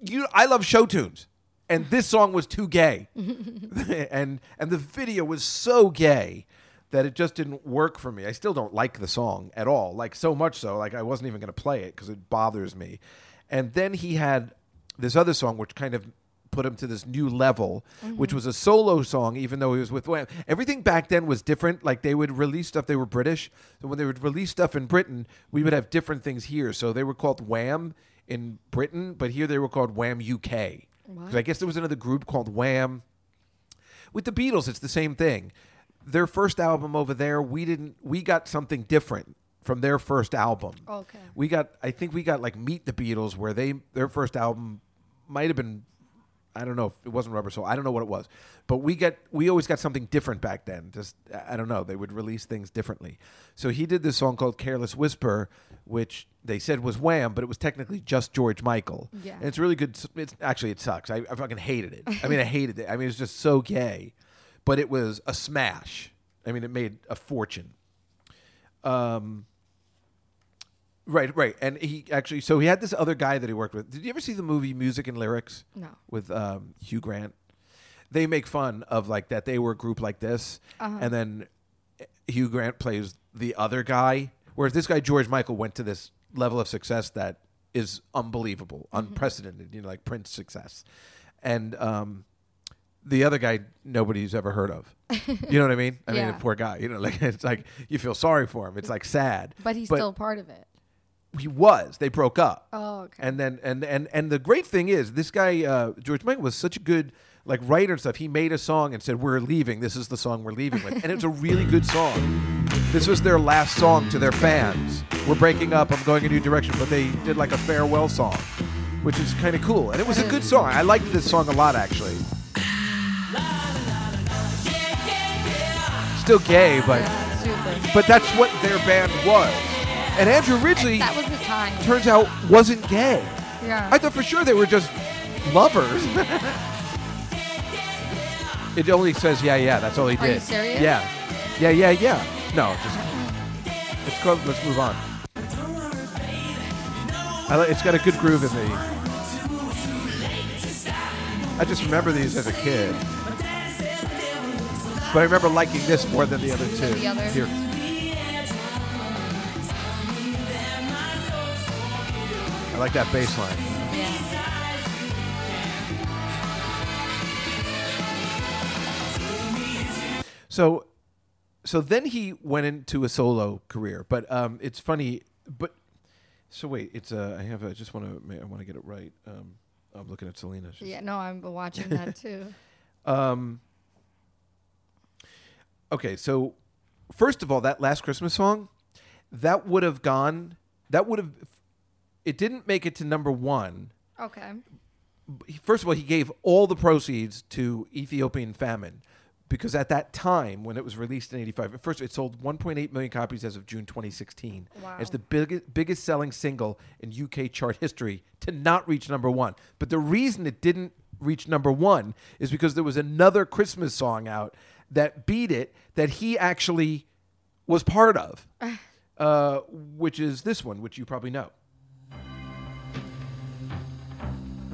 you. I love show tunes, and this song was too gay, and and the video was so gay that it just didn't work for me. I still don't like the song at all. Like so much so, like I wasn't even going to play it because it bothers me. And then he had this other song, which kind of put him to this new level, mm-hmm. which was a solo song, even though he was with Wham. Everything back then was different. Like they would release stuff. They were British, so when they would release stuff in Britain, we would have different things here. So they were called Wham in Britain, but here they were called Wham UK. Because I guess there was another group called Wham with the Beatles, it's the same thing. Their first album over there, we didn't. We got something different from their first album. Okay. We got. I think we got like Meet the Beatles, where they their first album might have been. I don't know if it wasn't Rubber Soul. I don't know what it was, but we got we always got something different back then. Just I don't know. They would release things differently. So he did this song called "Careless Whisper," which they said was Wham, but it was technically just George Michael. Yeah. And it's really good. It's actually it sucks. I, I fucking hated it. I mean, I hated it. I mean, it's just so gay, but it was a smash. I mean, it made a fortune. Um. Right, right, and he actually. So he had this other guy that he worked with. Did you ever see the movie Music and Lyrics? No. With um, Hugh Grant. They make fun of like that. They were a group like this, and then Hugh Grant plays the other guy. Whereas this guy George Michael went to this level of success that is unbelievable, unprecedented. You know, like Prince success, and um, the other guy nobody's ever heard of. You know what I mean? I mean, Yeah. the poor guy. You know, like it's like you feel sorry for him. It's like sad, But he's still part of it. he was. They broke up. Oh, okay. And then and and and the great thing is this guy uh, George Michael was such a good like writer and stuff. He made a song and said, "We're leaving. This is the song we're leaving with," and it's a really good song. This was their last song to their fans. We're breaking up. I'm going a new direction, but they did like a farewell song, which is kind of cool. And it was a good song. I liked this song a lot actually. Still gay, but super. but that's what their band was. And Andrew Ridgeley That was the time. turns out wasn't gay. Yeah. I thought for sure they were just lovers. it only says yeah, yeah. That's all he Are did. you serious? Yeah, yeah, yeah, yeah. No, just it's called. Let's move on. I li- it's got a good groove in the. I just remember these as a kid, but I remember liking this more than the other two. The other? Here. I like that bass line. yeah. So, so then he went into a solo career. But um, it's funny. But so wait, it's uh, I have a, I just want to I want to get it right. Um, I'm looking at Selena. She's- Yeah, no, I'm watching that too. Um. Okay, so first of all, that last Christmas song, that would have gone. That would have. It didn't make it to number one, Okay. first of all, he gave all the proceeds to Ethiopian famine because at that time when it was released in 85 at first it sold 1.8 million copies as of june 2016 Wow. it's the biggest, biggest selling single in uk chart history to not reach number one but the reason it didn't reach number one is because there was another christmas song out that beat it that he actually was part of uh, which is this one which you probably know i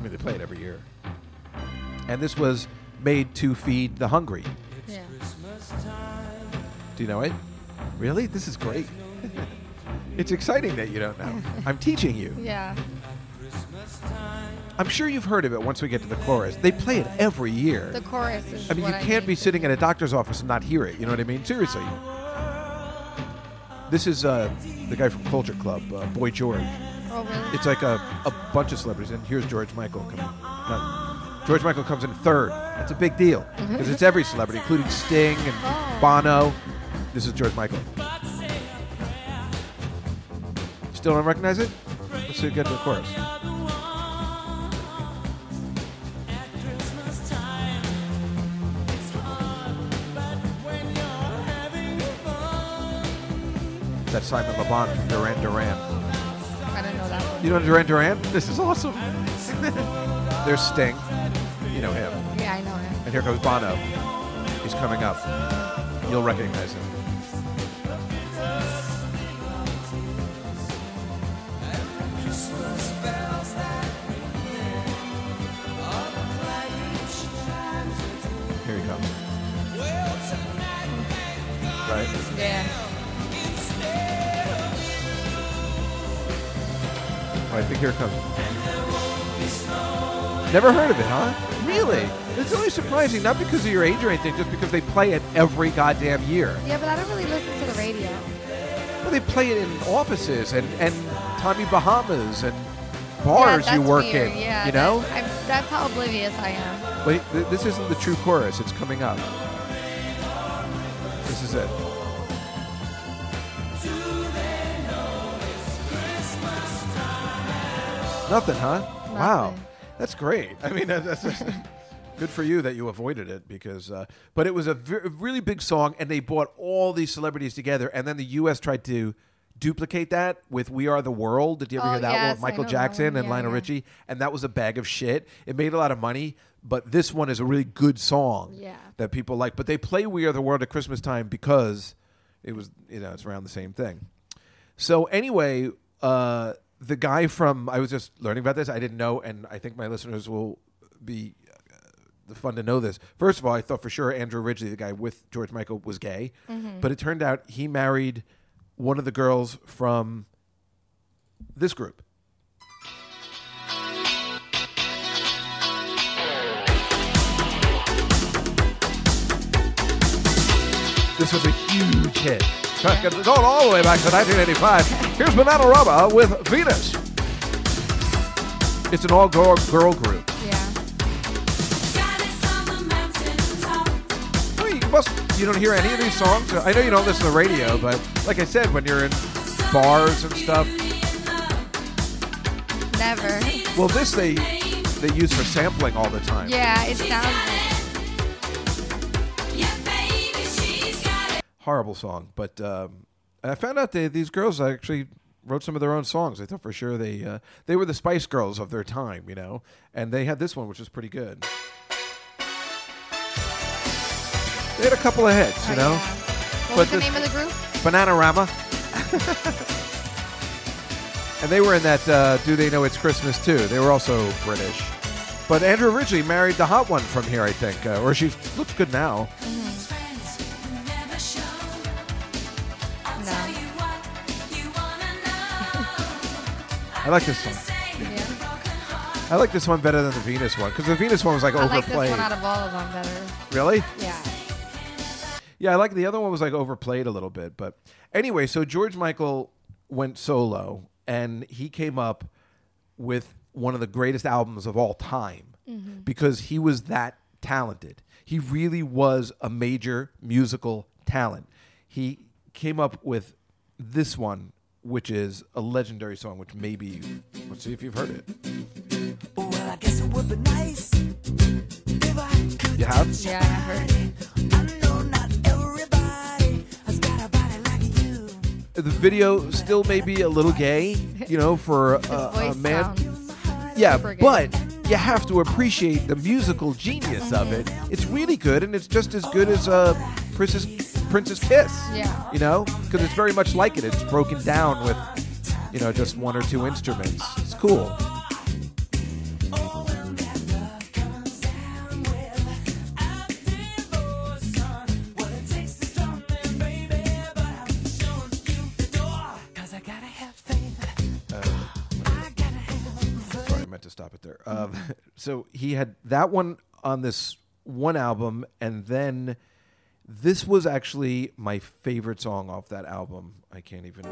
mean they play it every year and this was made to feed the hungry Yeah. do you know it? Really? This is great. it's exciting that you don't know. I'm teaching you. Yeah. I'm sure you've heard of it once we get to the chorus. They play it every year. The chorus is. I mean, you can't be sitting in a doctor's office and not hear it. You know what I mean? Seriously. This is uh, the guy from Culture Club, uh, Boy George. Oh really? It's like a, a bunch of celebrities, and here's George Michael coming. No, George Michael comes in third. That's a big deal because it's every celebrity, including Sting and Oh. Bono. This is George Michael. Still don't recognize it? Let's see, get to the chorus. That's Simon Le Bon from Duran Duran. I didn't know that one. You know Duran Duran? This is awesome. There's Sting. You know him. Yeah, I know him. And here comes Bono. He's coming up. You'll recognize him. Oh, I think here it comes. Never heard of it, huh? Really? It's only surprising, not because of your age or anything, just because they play it every goddamn year. Yeah, but I don't really listen to the radio. Well, they play it in offices and, and Tommy Bahamas and yeah, bars you work weird. in. Yeah, you know? that- I'm, that's how oblivious I am. But th- this isn't the true chorus. It's coming up. This is it. Nothing, huh? Wow, that's great. I mean, that- that's just good for you that you avoided it because. Uh, but it was a really big song, and they brought all these celebrities together, and then the U.S. tried to duplicate that with "We Are the World." Did you ever Oh, hear that yes, one? Michael Jackson and Yeah, Lionel yeah. Richie, and that was a bag of shit. It made a lot of money, but this one is a really good song Yeah. that people like. But they play "We Are the World" at Christmas time because it was, you know, it's around the same thing. So anyway, uh, the guy from I was just learning about this. I didn't know, and I think my listeners will be uh, fun to know this. First of all, I thought for sure Andrew Ridgeley, the guy with George Michael, was gay, but it turned out he married one of the girls from this group. This was a huge hit. Going all the way back to 1985. Here's Bananarama with Venus. It's an all girl group. Yeah. Well, you must. You don't hear any of these songs. I know you don't listen to the radio, but like I said, when you're in bars and stuff, Never. well, this they they use for sampling all the time. Yeah, it sounds. Horrible song, but um, I found out that these girls actually wrote some of their own songs. I thought for sure they uh, they were the Spice Girls of their time, you know, and they had this one, which was pretty good. They had a couple of hits, you know. What But was the name of the group? Bananarama. and they were in that uh, Do They Know It's Christmas Too? They were also British. But Andrew originally married the hot one from here, I think. Uh, or she looks good now. No. I like this song. Yeah. I like this one better than the Venus one because the Venus one was like overplayed. I like this one out of all of them better. really? Yeah. Yeah, I like the other one was like overplayed a little bit. But anyway, so George Michael went solo and he came up with one of the greatest albums of all time mm-hmm. because he was that talented. He really was a major musical talent. He came up with this one, which is a legendary song, which maybe, let's see if you've heard it. I guess it would be nice if I could You have? Yeah, I heard it. I know not everybody has got a body like. The video still may be a little gay, you know, for His a, a man. Yeah, super good. but you have to appreciate the musical genius of it. It's really good, and it's just as good as uh, Prince's Prince's Kiss. Yeah. You know, because it's very much like it. It's broken down with, you know, just one or two instruments. It's cool. Meant to stop it there. Um, so he had that one on this one album, and then this was actually my favorite song off that album. I can't even.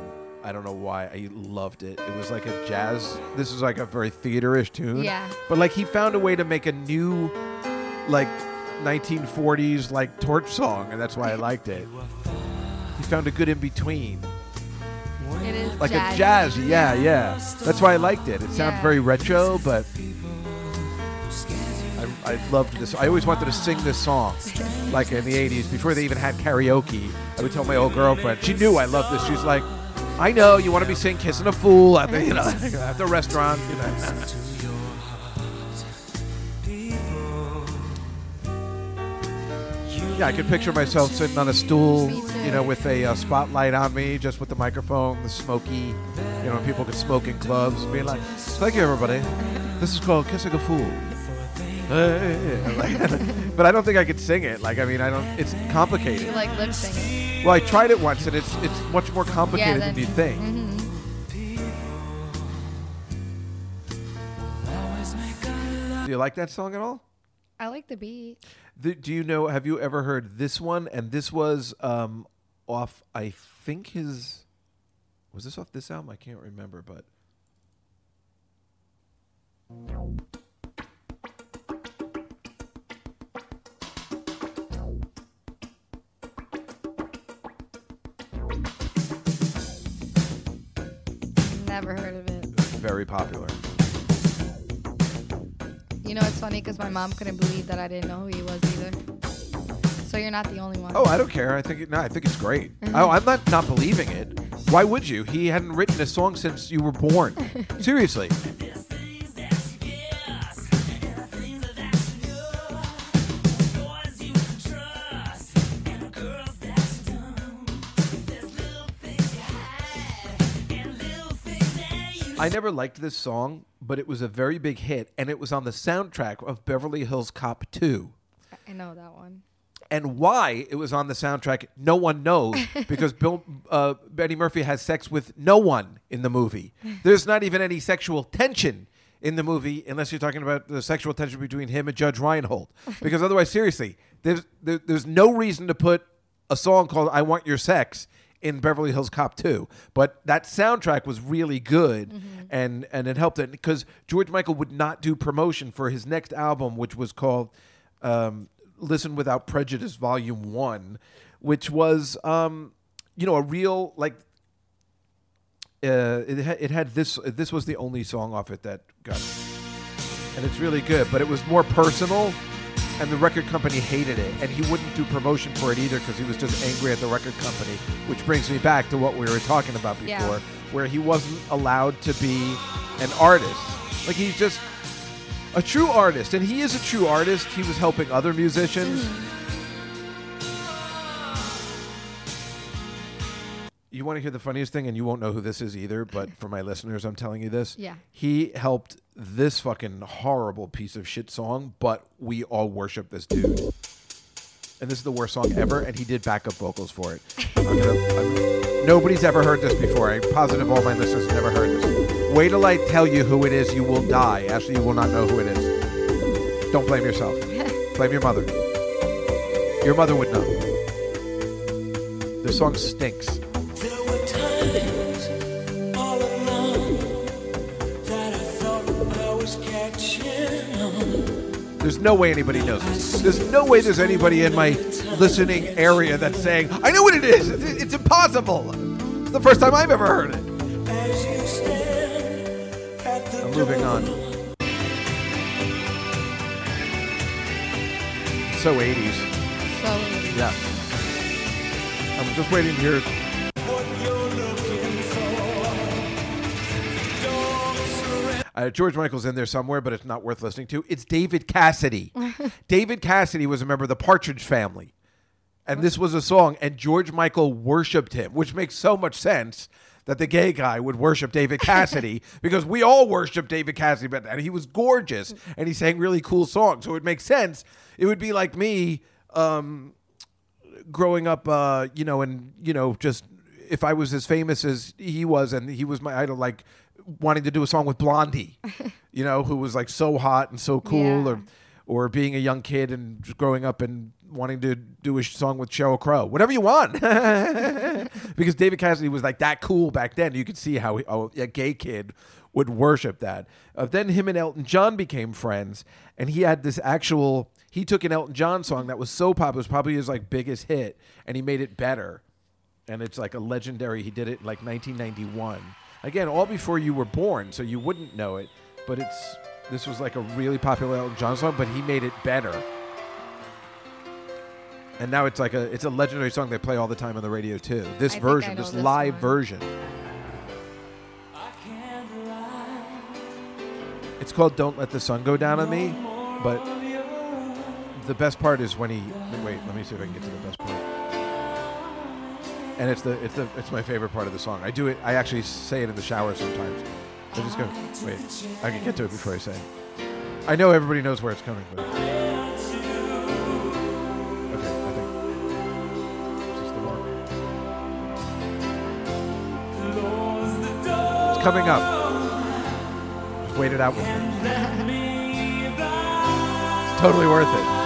I don't know why. I loved it. It was like a jazz. This is like a very theater-ish tune. Yeah. But like he found a way to make a new, like, 1940s like torch song, and that's why I liked it. He found a good in between It is like jazzy. a jazz. Yeah, yeah. That's why I liked it. It sounded Yeah. very retro, but I, I loved this. I always wanted to sing this song, like in the '80s, before they even had karaoke. I would tell my old girlfriend. She knew I loved this. She's like, "I know you want to be singing "Kissing a Fool" at the you know at the restaurant." You know. Yeah, I could picture myself sitting on a stool, you know, with a uh, spotlight on me, just with the microphone, the smoky, you know, people could smoke in clubs, being like, "Thank you, everybody. This is called Kissing a Fool." But I don't think I could sing it. Like, I mean, I don't. It's You complicated. like lip singing. Well, I tried it once, and it's it's much more complicated then- than you think. Mhm. Do you like that song at all? I like the beat. Do you know? Have you ever heard this one? And this was um, off. I think his was this off this album? I can't remember, but Never heard of it. very popular. You know, it's funny because my mom couldn't believe that I didn't know who he was either. So you're not the only one. Oh, I don't care. I think it, no, I think it's great. Mm-hmm. Oh, I'm not not believing it. Why would you? He hadn't written a song since you were born. Seriously. I never liked this song, but it was a very big hit, and it was on the soundtrack of Beverly Hills Cop 2. I know that one. And why it was on the soundtrack, no one knows because Bill uh, Eddie Murphy has sex with no one in the movie. There's not even any sexual tension in the movie, unless you're talking about the sexual tension between him and Judge Reinhold. Because otherwise, seriously, there's there, there's no reason to put a song called "I Want Your Sex" in Beverly Hills Cop 2. But that soundtrack was really good, and and it helped it because George Michael would not do promotion for his next album, which was called. Um, Listen Without Prejudice, Volume One, which was, um, you know, a real like. Uh, it, ha- it had this. This was the only song off it that got, and it's really good. But it was more personal, and the record company hated it, and he wouldn't do promotion for it either because he was just angry at the record company. Which brings me back to what we were talking about before, Yeah. where he wasn't allowed to be an artist. Like he's just a true artist, and he is a true artist. He was helping other musicians. Mm. You want to hear the funniest thing, and you won't know who this is either, but for my listeners, I'm telling you this. Yeah. He helped this fucking horrible piece of shit song, but we all worship this dude. And this is the worst song ever, and he did backup vocals for it. I'm gonna, I'm- nobody's ever heard this before. I'm positive all my listeners have never heard this. Wait till I tell you who it is, you will die. Actually, you will not know who it is. Don't blame yourself. blame your mother. Your mother would know. This song stinks. There's no way anybody knows this. There's no way there's anybody in my listening area that's saying, I know what it is. It's, it's impossible. It's the first time I've ever heard it. I'm moving on. So 80s. So 80s. Yeah. I'm just waiting to hear Uh, George Michael's in there somewhere, but it's not worth listening to. It's David Cassidy. David Cassidy was a member of the Partridge Family, and this was a song, and George Michael worshipped him, which makes so much sense that the gay guy would worship David Cassidy because we all worship David Cassidy, but and he was gorgeous and he sang really cool songs, so it makes sense. It would be like me. Um, growing up, uh, you know, and you know, just if I was as famous as he was, and he was my idol, like wanting to do a song with Blondie, you know, who was like so hot and so cool, Yeah. or or being a young kid and just growing up and wanting to do a song with Sheryl Crow, whatever you want, because David Cassidy was like that cool back then. You could see how how a gay kid would worship that. Uh, then him and Elton John became friends, and he had this actual. He took an Elton John song that was so popular, it was probably his like biggest hit, and he made it better. And it's like a legendary. He did it in like 1991. Again, all before you were born, so you wouldn't know it. But it's this was like a really popular Elton John song, but he made it better. And now it's like a it's a legendary song they play all the time on the radio too. This I version, this this live one. version. It's called "Don't Let the Sun Go Down on Me," but the best part is when he. Wait, let me see if I can get to the best part. And it's the it's the it's my favorite part of the song. I do it. I actually say it in the shower sometimes. I just go. Wait, I can get to it before I say. it. I know everybody knows where it's coming, but okay, I think. The? It's coming up. Just wait it out with me. It's totally worth it.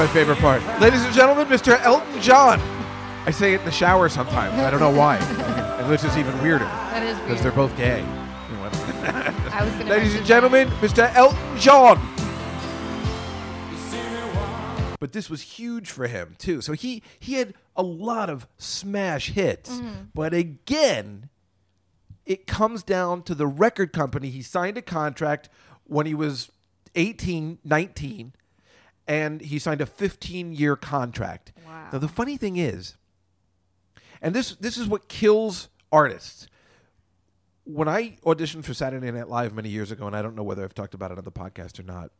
My favorite part. Ladies and gentlemen, Mr. Elton John. I say it in the shower sometimes. I don't know why. and which is even weirder that is because they're both gay. I was gonna Ladies and gentlemen, Mr. Elton John. But this was huge for him too. So he he had a lot of smash hits. Mm-hmm. But again, it comes down to the record company. He signed a contract when he was 18, 19, and he signed a 15 year contract. Wow. Now, the funny thing is, and this, this is what kills artists. When I auditioned for Saturday Night Live many years ago, and I don't know whether I've talked about it on the podcast or not,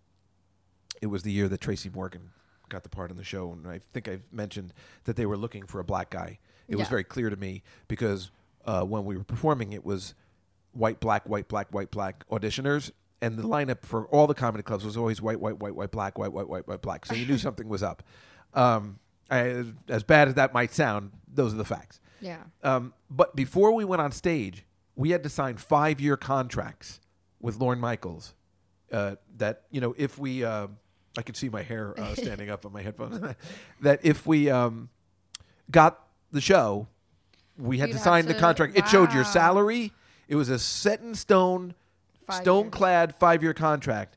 it was the year that Tracy Morgan got the part in the show, and I think I've mentioned that they were looking for a black guy. It was very clear to me because uh, when we were performing, it was white, black, white, black, white, black auditioners, and the lineup for all the comedy clubs was always white, white, white, white, black, white, white, white, white, black. So you knew something was up. Um, I, as bad as that might sound, those are the facts. Yeah. Um, but before we went on stage, we had to sign five year contracts with Lorne Michaels. Uh, that you know, if we, uh, I could see my hair uh, standing up on my headphones. that if we um, got the show, we had You'd to sign the to- contract. It showed your salary. It was a set in stone, Five stone clad five year contract,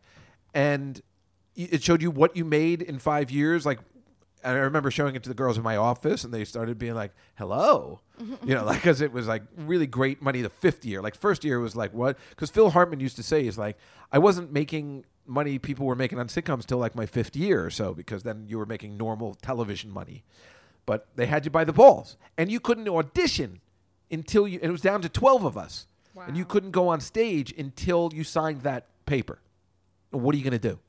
and it showed you what you made in five years. Like, and I remember showing it to the girls in my office, and they started being like, "Hello," you know, like because it was like really great money the fifth year. Like first year was like what? Because Phil Hartman used to say is like, I wasn't making money people were making on sitcoms till like my fifth year or so, because then you were making normal television money. But they had you by the balls, and you couldn't audition until you. And it was down to twelve of us, and you couldn't go on stage until you signed that paper. What are you going to do?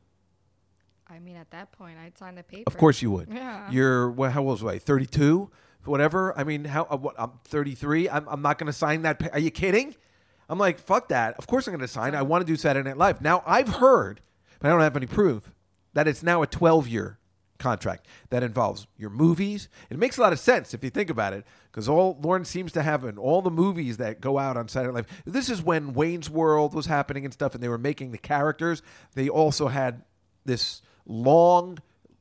I mean, at that point, I'd sign the paper. Of course you would. Yeah. You're well, how old was I? Thirty two, whatever. I mean, how? Uh, what? I'm thirty three. I'm, I'm not going to sign that. Pa- Are you kidding? I'm like, fuck that. Of course I'm going to sign. I want to do Saturday Night Live. Now I've heard, but I don't have any proof that it's now a twelve year contract that involves your movies. It makes a lot of sense if you think about it, because all Lorne seems to have in all the movies that go out on Saturday Night Live. This is when Wayne's World was happening and stuff, and they were making the characters. They also had this long,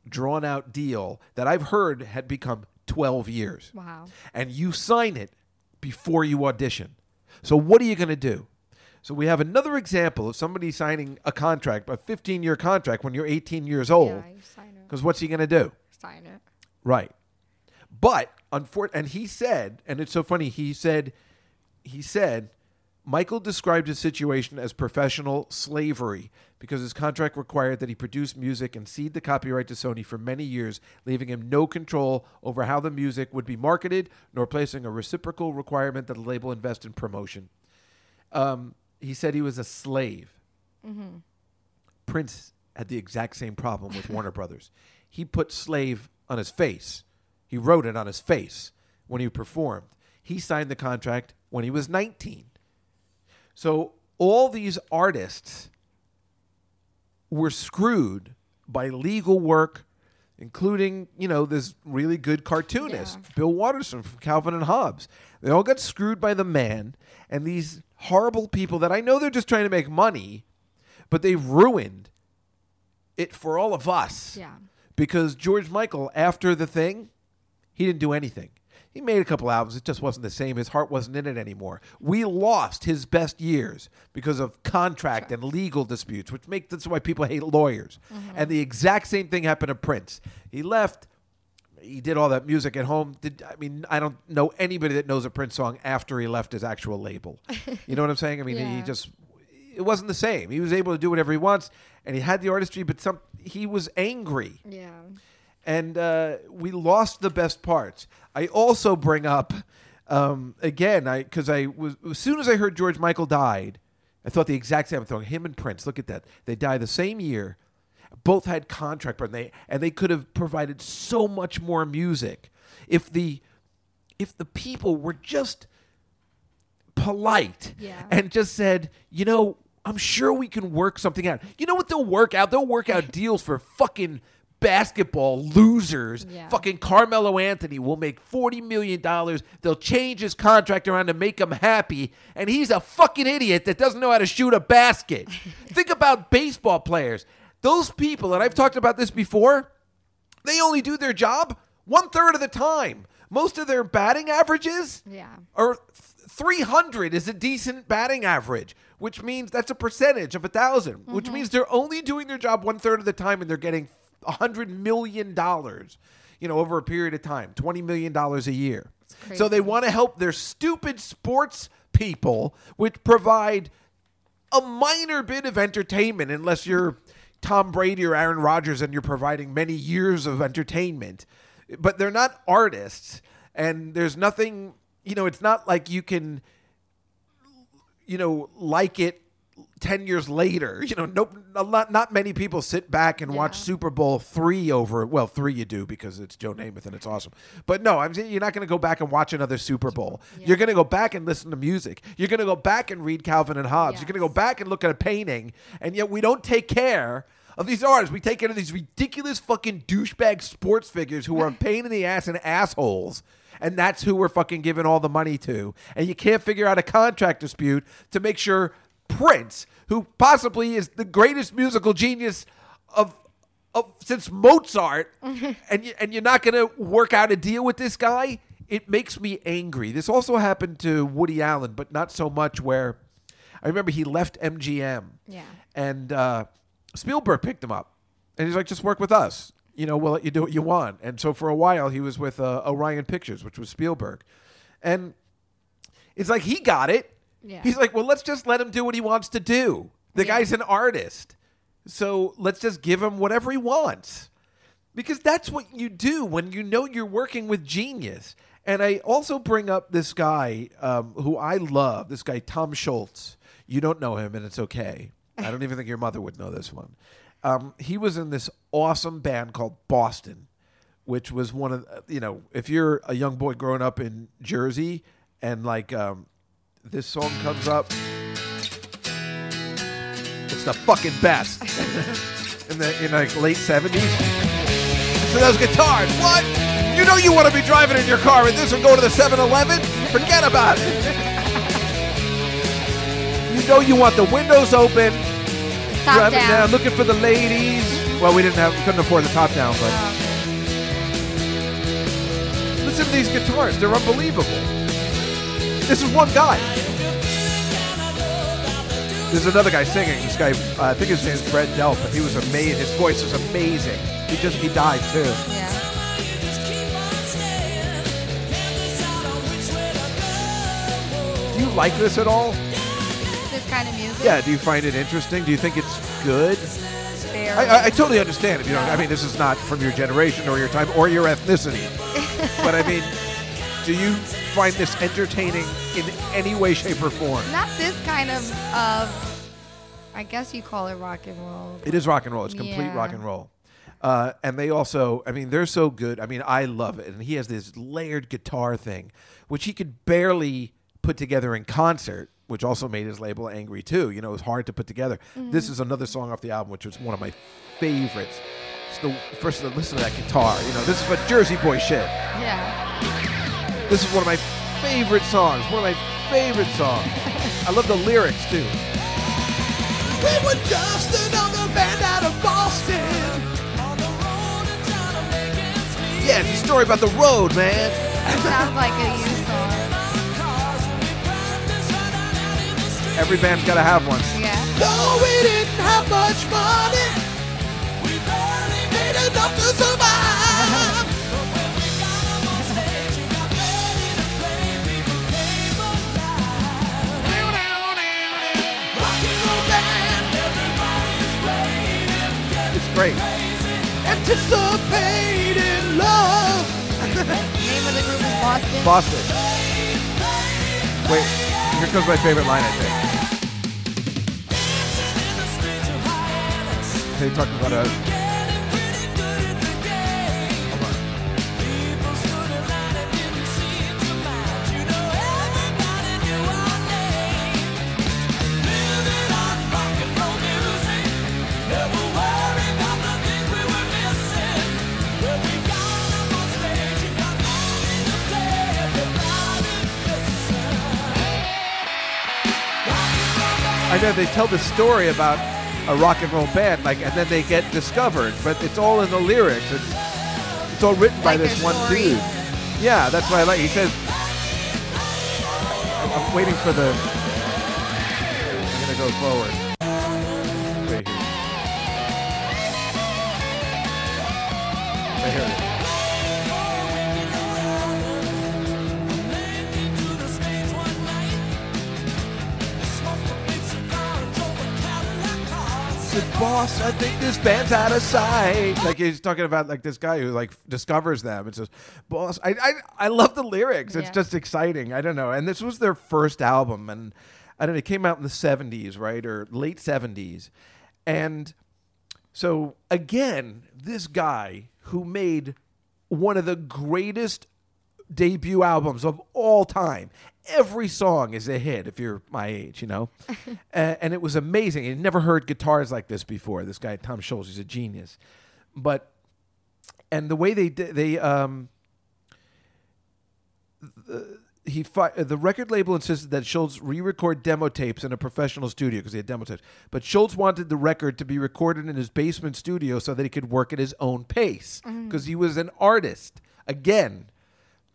drawn out deal that I've heard had become twelve years Wow. and you sign it before you audition. So what are you going to do? So we have another example of somebody signing a contract, a 15-year contract when you're 18 years old. Yeah, you sign it. Because what's he going to do? Sign it. Right. But unfor- and he said, and it's so funny, he said he said Michael described his situation as professional slavery because his contract required that he produce music and cede the copyright to Sony for many years, leaving him no control over how the music would be marketed, nor placing a reciprocal requirement that the label invest in promotion. Um, he said he was a slave. Mm-hmm. Prince had the exact same problem with Warner Brothers. He put slave on his face. He wrote it on his face when he performed. He signed the contract when he was 19. So all these artists were screwed by legal work, including, you know, this really good cartoonist, Yeah. Bill Watterson from Calvin and Hobbes. They all got screwed by the man, and these horrible people that I know they're just trying to make money, but they've ruined it for all of us. Yeah. Because George Michael, after the thing, he didn't do anything. He made a couple albums. It just wasn't the same. His heart wasn't in it anymore. We lost his best years because of contract and legal disputes, which make that's why people hate lawyers. Mm-hmm. And the exact same thing happened to Prince. He left. He did all that music at home. Did I mean I don't know anybody that knows a Prince song after he left his actual label. You know what I'm saying? I mean he just it wasn't the same. He was able to do whatever he wants, and he had the artistry, but some he was angry Yeah. and uh, we lost the best parts. I also bring up um, again, I because I was as soon as I heard George Michael died, I thought the exact same thing. Him and Prince, look at that. They died the same year. Both had contract, but they and they could have provided so much more music if the if the people were just polite Yeah. and just said, you know, I'm sure we can work something out. You know what they'll work out? They'll work out deals for fucking basketball losers. Yeah. Fucking Carmelo Anthony will make $40 million. They'll change his contract around to make him happy. And he's a fucking idiot that doesn't know how to shoot a basket. Think about baseball players. Those people, and I've talked about this before, they only do their job one third of the time. Most of their batting averages Yeah. th- 300 is a decent batting average, which means that's a percentage of a 1000 which mm-hmm. means they're only doing their job one third of the time and they're getting a hundred million dollars, you know, over a period of time, twenty million dollars a year. So they want to help their stupid sports people, which provide a minor bit of entertainment, unless you're Tom Brady or Aaron Rodgers and you're providing many years of entertainment. But they're not artists, and there's nothing, you know, it's not like you can, you know, like it 10 years later. You know, nope, not, not many people sit back and watch Super Bowl three over, well, three you do because it's Joe Namath and it's awesome. But no, I'm saying you're not going to go back and watch another Super Bowl. Yeah. You're going to go back and listen to music. You're going to go back and read Calvin and Hobbes. You're going to go back and look at a painting. And yet we don't take care of these artists. We take care of these ridiculous fucking douchebag sports figures who are a pain in the ass and assholes. And that's who we're fucking giving all the money to. And you can't figure out a contract dispute to make sure Prince, who possibly is the greatest musical genius of of since Mozart, and you, and you're not going to work out a deal with this guy. It makes me angry. This also happened to Woody Allen, but not so much. Where I remember he left MGM, Yeah. and uh, Spielberg picked him up, and he's like, "Just work with us. You know, we'll let you do what you want." And so for a while, he was with uh, Orion Pictures, which was Spielberg, and it's like he got it. Yeah. He's like, well, let's just let him do what he wants to do. The Yeah. guy's an artist. So let's just give him whatever he wants. Because that's what you do when you know you're working with genius. And I also bring up this guy um, who I love, this guy, Tom Scholz. You don't know him, and it's okay. I don't even think your mother would know this one. Um, he was in this awesome band called Boston, which was one of, you know, if you're a young boy growing up in Jersey and like um, this song comes up, it's the fucking best. in the in like late 70s. So those guitars, what? You know you want to be driving in your car and this will go to the 7-Eleven? Forget about it. you know you want the windows open, Top driving down. down, looking for the ladies. Well, we didn't have, couldn't afford the top down, but Oh, listen to these guitars. They're unbelievable. This is one guy. There's another guy singing. This guy, uh, I think his name's Brad Delp, but he was amazing. His voice is amazing. He just he died too. Yeah. Do you like this at all? This kind of music. Yeah. Do you find it interesting? Do you think it's good? I, I, I totally understand if you don't. I mean, this is not from your generation or your time or your ethnicity. but I mean, do you find this entertaining in any way, shape, or form? Not this kind of. of I guess you call it rock and roll. It is rock and roll. It's complete Yeah. rock and roll. Uh, and they also, I mean, they're so good. I mean, I love it. And he has this layered guitar thing, which he could barely put together in concert, which also made his label angry too. You know, it was hard to put together. This mm-hmm. is another song off the album, which was one of my favorites. It's the first listen to that guitar. You know, this is what Jersey Boy shit. Yeah. This is one of my favorite songs. One of my favorite songs. I love the lyrics too. We were just another band out of Boston. Yeah, it's a story about the road, man. It sounds like a Every band's got to have one. Yeah. No, we didn't have much money. We barely made enough to survive. It's great. Anticipating love. Name of the group is Boston. Boston. Wait, here comes my favorite line, I think. They talk about a. They tell the story about a rock and roll band, like, and then they get discovered, but it's all in the lyrics. It's it's all written by Like this one story. dude. Yeah, that's why I like. He says, I'm, I'm waiting for the. I'm gonna go forward. Wait here. Right here boss, I think this band's out of sight. Like he's talking about like this guy who like discovers them and says, boss, I I, I love the lyrics. It's Yeah. just exciting. I don't know. And this was their first album, and I don't know. It came out in the '70s, right, or late '70s, and so again, this guy who made one of the greatest debut albums of all time. Every song is a hit if you're my age, you know. A- and it was amazing. I'd never heard guitars like this before. This guy Tom Scholz, he's a genius. But and the way they did they um he fi- the record label insisted that Scholz re-record demo tapes in a professional studio because he had demo tapes. But Scholz wanted the record to be recorded in his basement studio so that he could work at his own pace because he was an artist. Again,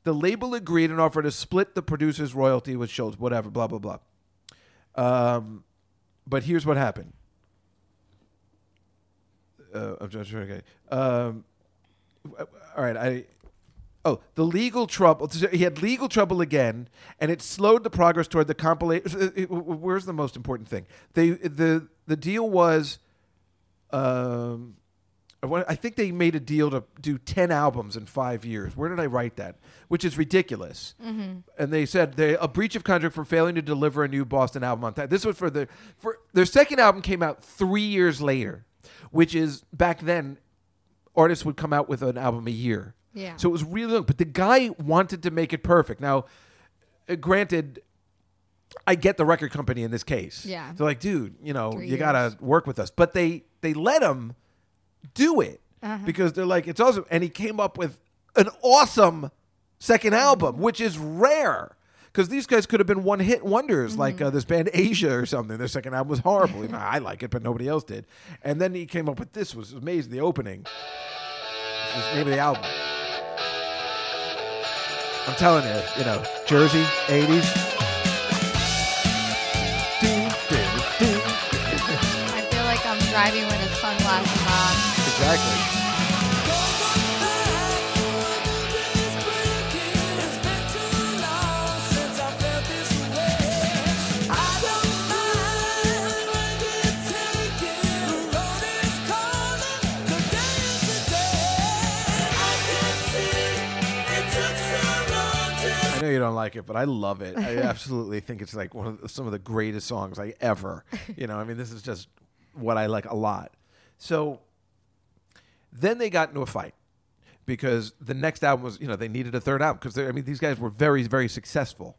the label agreed and offered to split the producer's royalty with Scholz, whatever, blah blah blah. Um, but here's what happened. Uh, I'm. Um, all right, I. Oh, the legal trouble. He had legal trouble again, and it slowed the progress toward the compilation. Where's the most important thing? They the the deal was, um, I think they made a deal to do ten albums in five years. Where did I write that? Which is ridiculous. And they said they a breach of contract for failing to deliver a new Boston album on time. This was for the for their second album came out three years later, which is back then artists would come out with an album a year. Yeah. So it was really long. But the guy wanted to make it perfect. Now, uh, granted, I get the record company in this case. Yeah. They're like, dude, you know, Three you gotta work with us. But they they let him do it uh-huh. because they're like, it's awesome. And he came up with an awesome second mm-hmm. album, which is rare. Because these guys could have been one hit wonders, mm-hmm. like uh, this band Asia or something. Their second album was horrible. I like it, but nobody else did. And then he came up with this, was amazing. The opening. This is the name of the album. I'm telling you, you know, Jersey, 80s. I feel like I'm driving with a sunglasses Exactly. I know you don't like it, but I love it. I absolutely think it's like one of the, some of the greatest songs I ever. You know, I mean, this is just what I like a lot. So then they got into a fight because the next album was, you know, they needed a third album because I mean, these guys were very, very successful,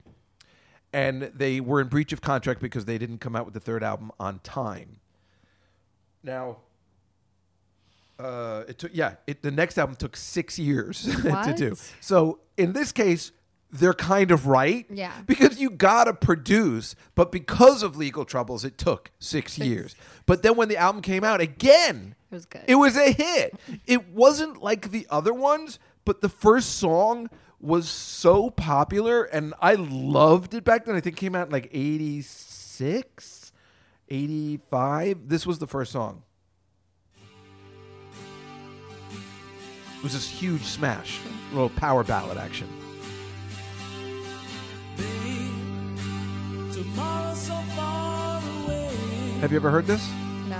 and they were in breach of contract because they didn't come out with the third album on time. Now. Uh, it took yeah. It, the next album took six years to do. So in this case, they're kind of right. Yeah. Because you gotta produce, but because of legal troubles, it took six years. But then when the album came out again, It was good. It was a hit. It wasn't like the other ones, but the first song was so popular, and I loved it back then. I think it came out in like 86, 85. This was the first song. It was this huge smash, little power ballad action. Tomorrow's so. Have you ever heard this? No.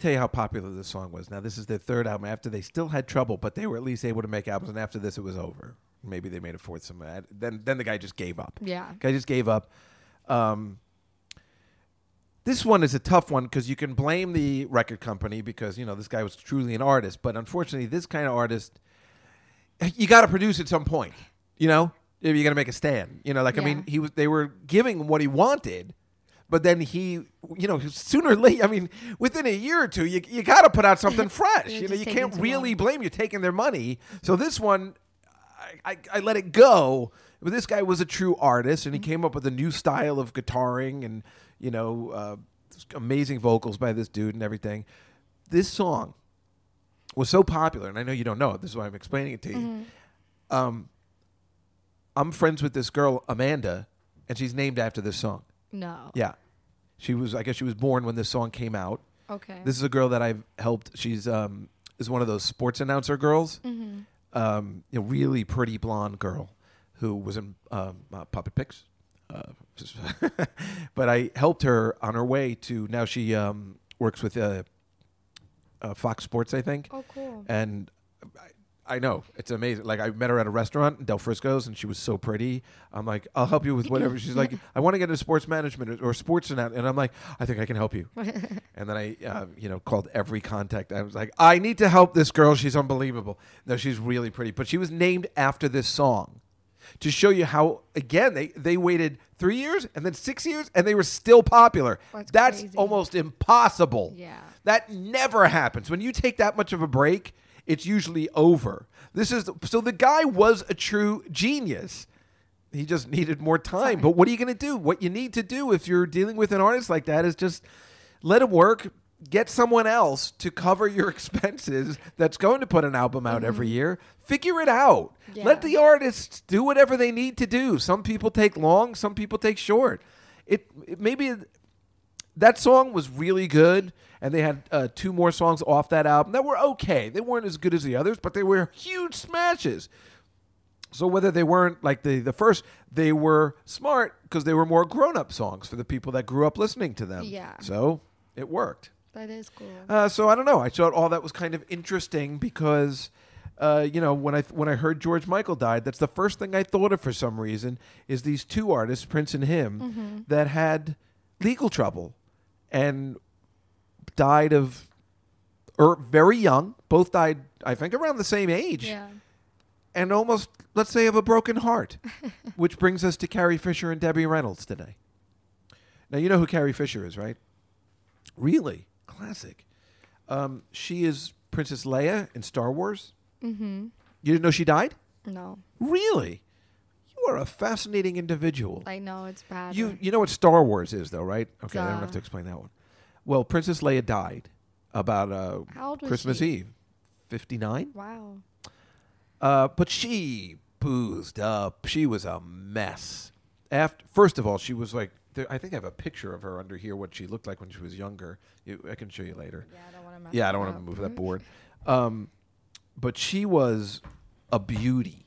tell you how popular this song was. Now, this is their third album after they still had trouble, but they were at least able to make albums. And after this, it was over. Maybe they made a fourth. Some then then the guy just gave up. Yeah. guy just gave up. Um, this one is a tough one because you can blame the record company because you know this guy was truly an artist, but unfortunately, this kind of artist, you got to produce at some point. You know, you got to make a stand. You know, like I mean, he was they were giving him what he wanted, but then he, you know, sooner or later, I mean, within a year or two, you you got to put out something fresh. You're know, you can't really long. blame you taking their money. So this one, I, I, I let it go. But this guy was a true artist, and he came up with a new style of guitaring, and you know, uh, amazing vocals by this dude and everything. This song was so popular, and I know you don't know it. This is why I'm explaining it to you. Um, I'm friends with this girl Amanda, and she's named after this song. No. Yeah, she was. I guess she was born when this song came out. Okay. This is a girl that I've helped. She's um is one of those sports announcer girls. Mm-hmm. Um, you know, really pretty blonde girl who was in um, uh, Puppet Pics. Uh, but I helped her on her way to now she um, works with uh, uh, Fox Sports, I think. oh, cool. And I, know it's amazing. Like I met her at a restaurant in Del Frisco's, and she was so pretty. I'm like, I'll help you with whatever. She's like, I want to get into sports management or, or sports and and I'm like, I think I can help you. and then I, uh, you know, called every contact. I was like, I need to help this girl. She's unbelievable. No, she's really pretty, but she was named after this song. To show you how, again, they, they waited three years and then six years and they were still popular. That's That's almost impossible. Yeah. That never happens. When you take that much of a break, it's usually over. This is so the guy was a true genius. He just needed more time. But what are you going to do? What you need to do if you're dealing with an artist like that is just let him work, get someone else to cover your expenses that's going to put an album out every mm-hmm. year. Figure it out. Yeah. Let the artists do whatever they need to do. Some people take long, some people take short. It, it maybe that song was really good, and they had uh, two more songs off that album that were okay. They weren't as good as the others, but they were huge smashes. So whether they weren't like the the first, they were smart because they were more grown up songs for the people that grew up listening to them. Yeah. So it worked. That is cool. Uh, so I don't know. I thought all that was kind of interesting because, uh, you know, when I when I heard George Michael died, that's the first thing I thought of for some reason is these two artists, Prince and him, that had legal trouble and died of or very young. Both died, I think, around the same age, Yeah. and almost, let's say, of a broken heart. which brings us to Carrie Fisher and Debbie Reynolds today. Now you know who Carrie Fisher is, right? Really, classic. Um, she is Princess Leia in Star Wars. Mm-hmm. You didn't know she died? No. Really? You are a fascinating individual. I know it's bad. You you know what Star Wars is though, right? Okay, I don't have to explain that one. Well, Princess Leia died about uh, How old was Christmas she? Eve, fifty nine. wow. Uh, but she boozed up. She was a mess. After first of all, she was like. There, I think I have a picture of her under here. What she looked like when she was younger. You, I can show you later. Yeah, I don't want to Yeah, I don't want to move that board. Um, but she was a beauty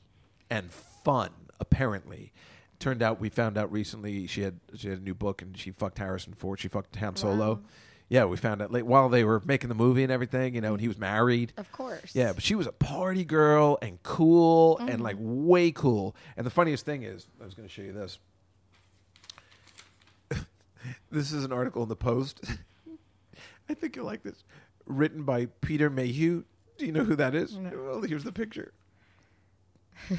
and fun. Apparently, turned out we found out recently she had she had a new book and she fucked Harrison Ford. She fucked Han Solo. Wow. Yeah, we found out late while they were making the movie and everything. You know, and he was married. Of course. Yeah, but she was a party girl and cool and like Mm-hmm. way cool. And the funniest thing is, I was going to show you this. this is an article in the Post. I think you'll like this. Written by Peter Mayhew. Do you know who that is? Well, here's the picture.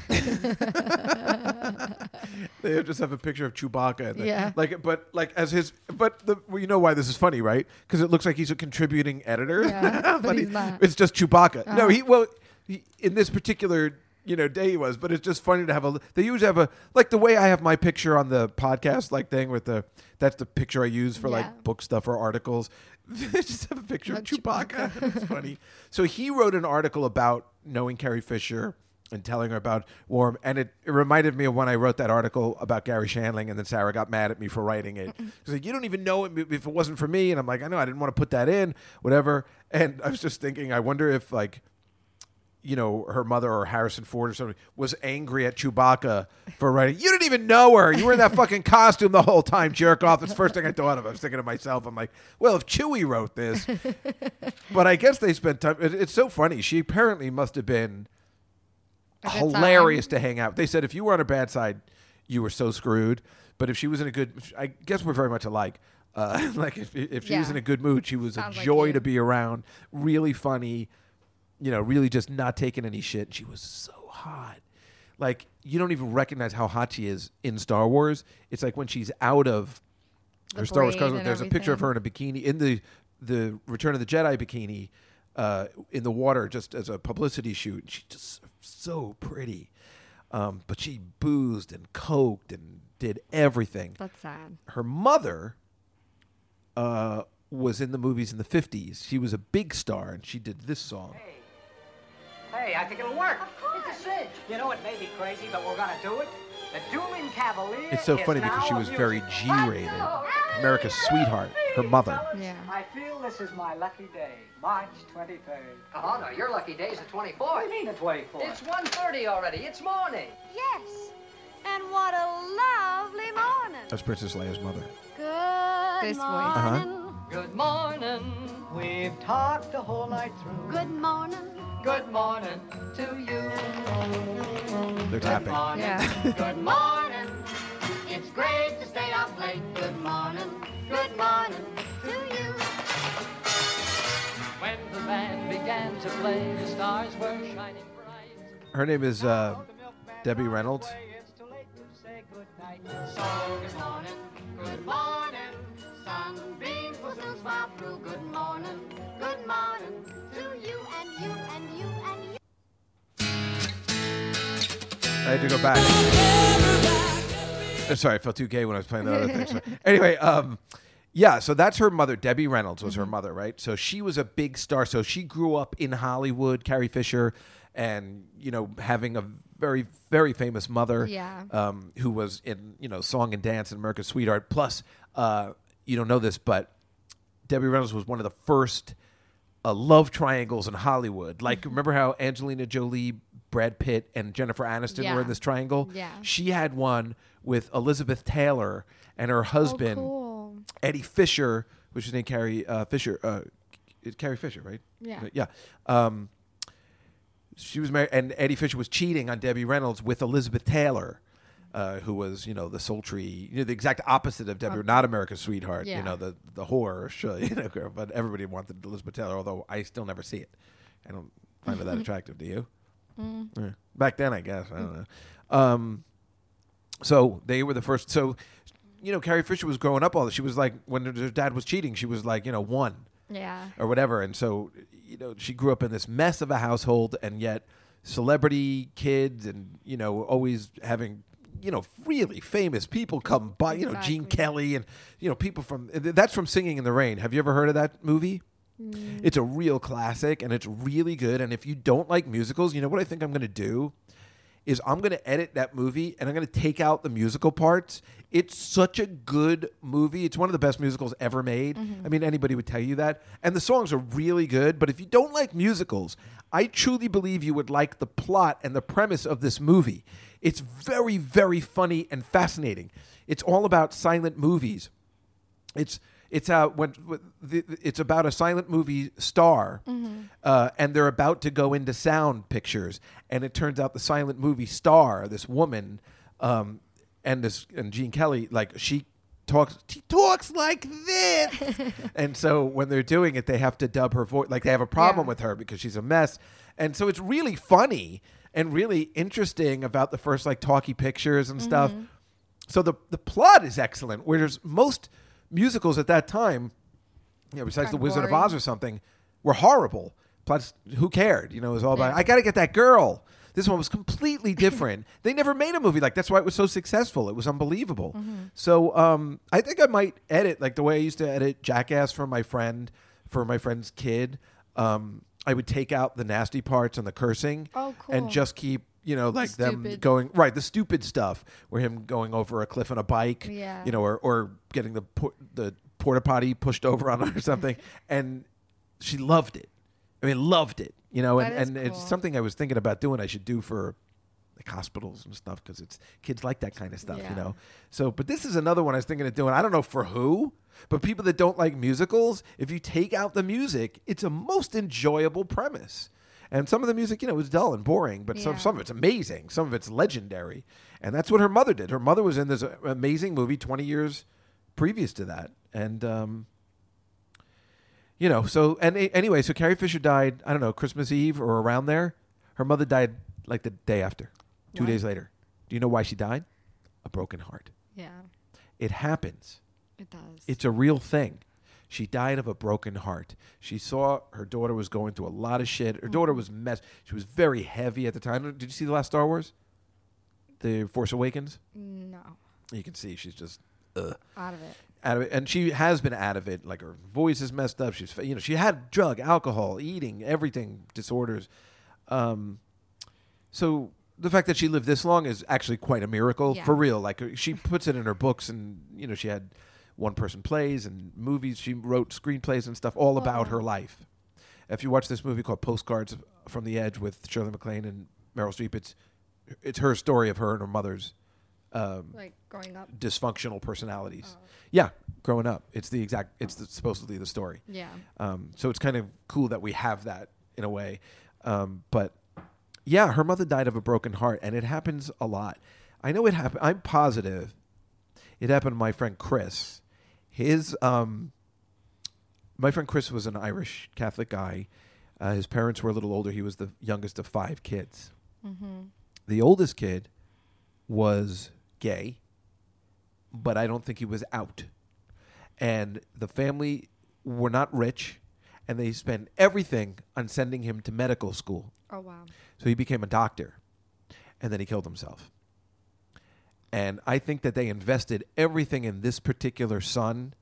they just have a picture of Chewbacca. And Yeah. Like, but like as his, but the well, you know why this is funny, right? Because it looks like he's a contributing editor. Yeah, but he- he's not. It's just Chewbacca. No, Uh-huh. he well, he, in this particular you know day he was, but it's just funny to have a. They usually have a like the way I have my picture on the podcast like thing with the that's the picture I use for Yeah. like book stuff or articles. They just have a picture of Of Chewbacca. it's funny. So he wrote an article about knowing Carrie Fisher and telling her about Warm, and it, it reminded me of when I wrote that article about Garry Shandling, and then Sarah got mad at me for writing it. She's like, "You don't even know it if it wasn't for me," and I'm like, "I know, I didn't want to put that in, whatever." And I was just thinking, I wonder if like you know, her mother or Harrison Ford or something was angry at Chewbacca for writing. You didn't even know her. You were in that fucking costume the whole time, jerk off. That's the first thing I thought of. I was thinking to myself, I'm like, well, if Chewie wrote this, but I guess they spent time. It, it's so funny. She apparently must have been hilarious to hang out. They said if you were on her bad side, you were so screwed. But if she was in a good, I guess we're very much alike. Uh, like if, if she was Yeah. in a good mood, she was Sounds a like joy you. to be around. Really funny, you know, really just not taking any shit. She was so hot. Like you don't even recognize how hot she is in Star Wars. It's like when she's out of The her Star Wars braid costume. and There's a picture of her in a bikini in the the Return of the Jedi bikini uh, in the water, just as a publicity shoot. She's just so pretty, um, but she boozed and coked and did everything. That's sad. Her mother uh, was in the movies in the '50s. She was a big star, and she did this song. Hey, I think it'll work. Of course. It's a cinch. You know, it may be crazy, but we're gonna do it. The Dueling Cavalier. It's so is funny because she a was very. G-rated. America's sweetheart, her mother. Yeah. I feel this is my lucky day, March 23rd. Oh, no, your lucky day is the 24th. What do you mean the 24th? It's 1.30 already. It's morning. Yes. And what a lovely morning. That's Princess Leia's mother. Good This voice. morning. Uh-huh. Good morning. We've talked the whole night through. Good morning. Good morning to you. They're tapping. Yeah. Good morning. It's great to stay up late. Good morning. Good morning to you. When the band began to play, the stars were shining bright. Her name is uh, Debbie Reynolds. It's too late to say goodnight. So good morning. Good morning. Sunbeams will soon smile through. Good morning. Good morning to you and you and you and you. I had to go back. Sorry, I felt too gay when I was playing the other thing. So- anyway, um, yeah, so that's her mother. Debbie Reynolds was her mother, right? So she was a big star. So she grew up in Hollywood, Carrie Fisher, and you know having a very very famous mother, Yeah. um, who was in you know Song and Dance and America's Sweetheart. Plus, uh, you don't know this, but Debbie Reynolds was one of the first uh, love triangles in Hollywood. Like, Mm-hmm. remember how Angelina Jolie, Brad Pitt, and Jennifer Aniston were Yeah. in this triangle? Yeah. She had one with Elizabeth Taylor and her husband, Oh, cool. Eddie Fisher, which is named Carrie uh, Fisher. Uh, Carrie Fisher, right? Yeah. Yeah. Um, she was married, and Eddie Fisher was cheating on Debbie Reynolds with Elizabeth Taylor. uh, who was you know the sultry, you know, the exact opposite of Debbie, not America's sweetheart. You know, the the whore, sure, you know, girl. But everybody wanted Elizabeth Taylor, although I still never see it. I don't find her that attractive. Do you? Yeah. Back then, I guess I don't know. Um, so they were the first. So, you know, Carrie Fisher was growing up all this. She was like when her dad was cheating, she was like you know one Yeah. or whatever. And so, you know, she grew up in this mess of a household, and yet celebrity kids, and you know, always having you know really famous people come by. You know, Gene Kelly, and you know people from that's from Singing in the Rain. Have you ever heard of that movie? Mm. It's a real classic, and it's really good. And if you don't like musicals, you know what I think I'm going to do is I'm going to edit that movie and I'm going to take out the musical parts. It's such a good movie. It's one of the best musicals ever made. Mm-hmm. I mean, anybody would tell you that. And the songs are really good. But if you don't like musicals, I truly believe you would like the plot and the premise of this movie. It's very, very funny and fascinating. It's all about silent movies. It's it's uh, when, it's about a silent movie star, uh, and they're about to go into sound pictures, and it turns out the silent movie star, this woman, um, and this and Gene Kelly, like she talks, she talks like this, and so when they're doing it, they have to dub her voice, like they have a problem Yeah. with her because she's a mess, and so it's really funny and really interesting about the first like talkie pictures and stuff. So the the plot is excellent. Whereas most musicals at that time, you know, besides The Wizard of. Oz or something, were horrible. Plus, who cared? You know, it was all about. I got to get that girl. This one was completely different. they never made a movie like that's why it was so successful. It was unbelievable. Mm-hmm. So um, I think I might edit like the way I used to edit Jackass for my friend for my friend's kid. Um, I would take out the nasty parts and the cursing, Oh, and just keep you know like them going right the stupid stuff where him going over a cliff on a bike Yeah. you know or, or getting the por- the porta potty pushed over on her or something. And she loved it. I mean loved it you know and, and it's something i was thinking about doing i should do for like hospitals and stuff because it's kids like that kind of stuff you know. So but this is another one i was thinking of doing i don't know for who but people that don't like musicals if you take out the music it's a most enjoyable premise and some of the music, you know, was dull and boring, but some, Yeah. some of it's amazing. Some of it's legendary. And that's what her mother did. Her mother was in this uh, amazing movie 20 years previous to that. And, um, you know, so, and a- anyway, so Carrie Fisher died, I don't know, Christmas Eve or around there. Her mother died like the day after, two Why? days later. Do you know why she died? A broken heart. Yeah. It happens. It does. It's a real thing. She died of a broken heart. She saw her daughter was going through a lot of shit. Her daughter was mess. She was very heavy at the time. Did you see the last Star Wars? The Force Awakens. no. You can see she's just ugh, Out of it. out of it, and she has been out of it. Like her voice is messed up. She's you know she had drug, alcohol, eating, everything disorders. Um, so the fact that she lived this long is actually quite a miracle Yeah. for real. Like uh, she puts it in her books, and you know she had one person plays and movies. She wrote screenplays and stuff all about her life. If you watch this movie called Postcards from the Edge with Shirley MacLaine and Meryl Streep, it's it's her story of her and her mother's um, Like growing up. dysfunctional personalities. Oh. Yeah, growing up, it's the exact. It's the, supposedly the story. Yeah. Um, so it's kind of cool that we have that in a way. Um, but yeah, her mother died of a broken heart, and it happens a lot. I know it happened. I'm positive it happened to my friend Chris. His um, my friend Chris was an Irish Catholic guy. Uh, his parents were a little older. He was the youngest of five kids. The oldest kid was gay, but I don't think he was out. And the family were not rich, and they spent everything on sending him to medical school. Oh wow. So he became a doctor, and then he killed himself. And I think that they invested everything in this particular son.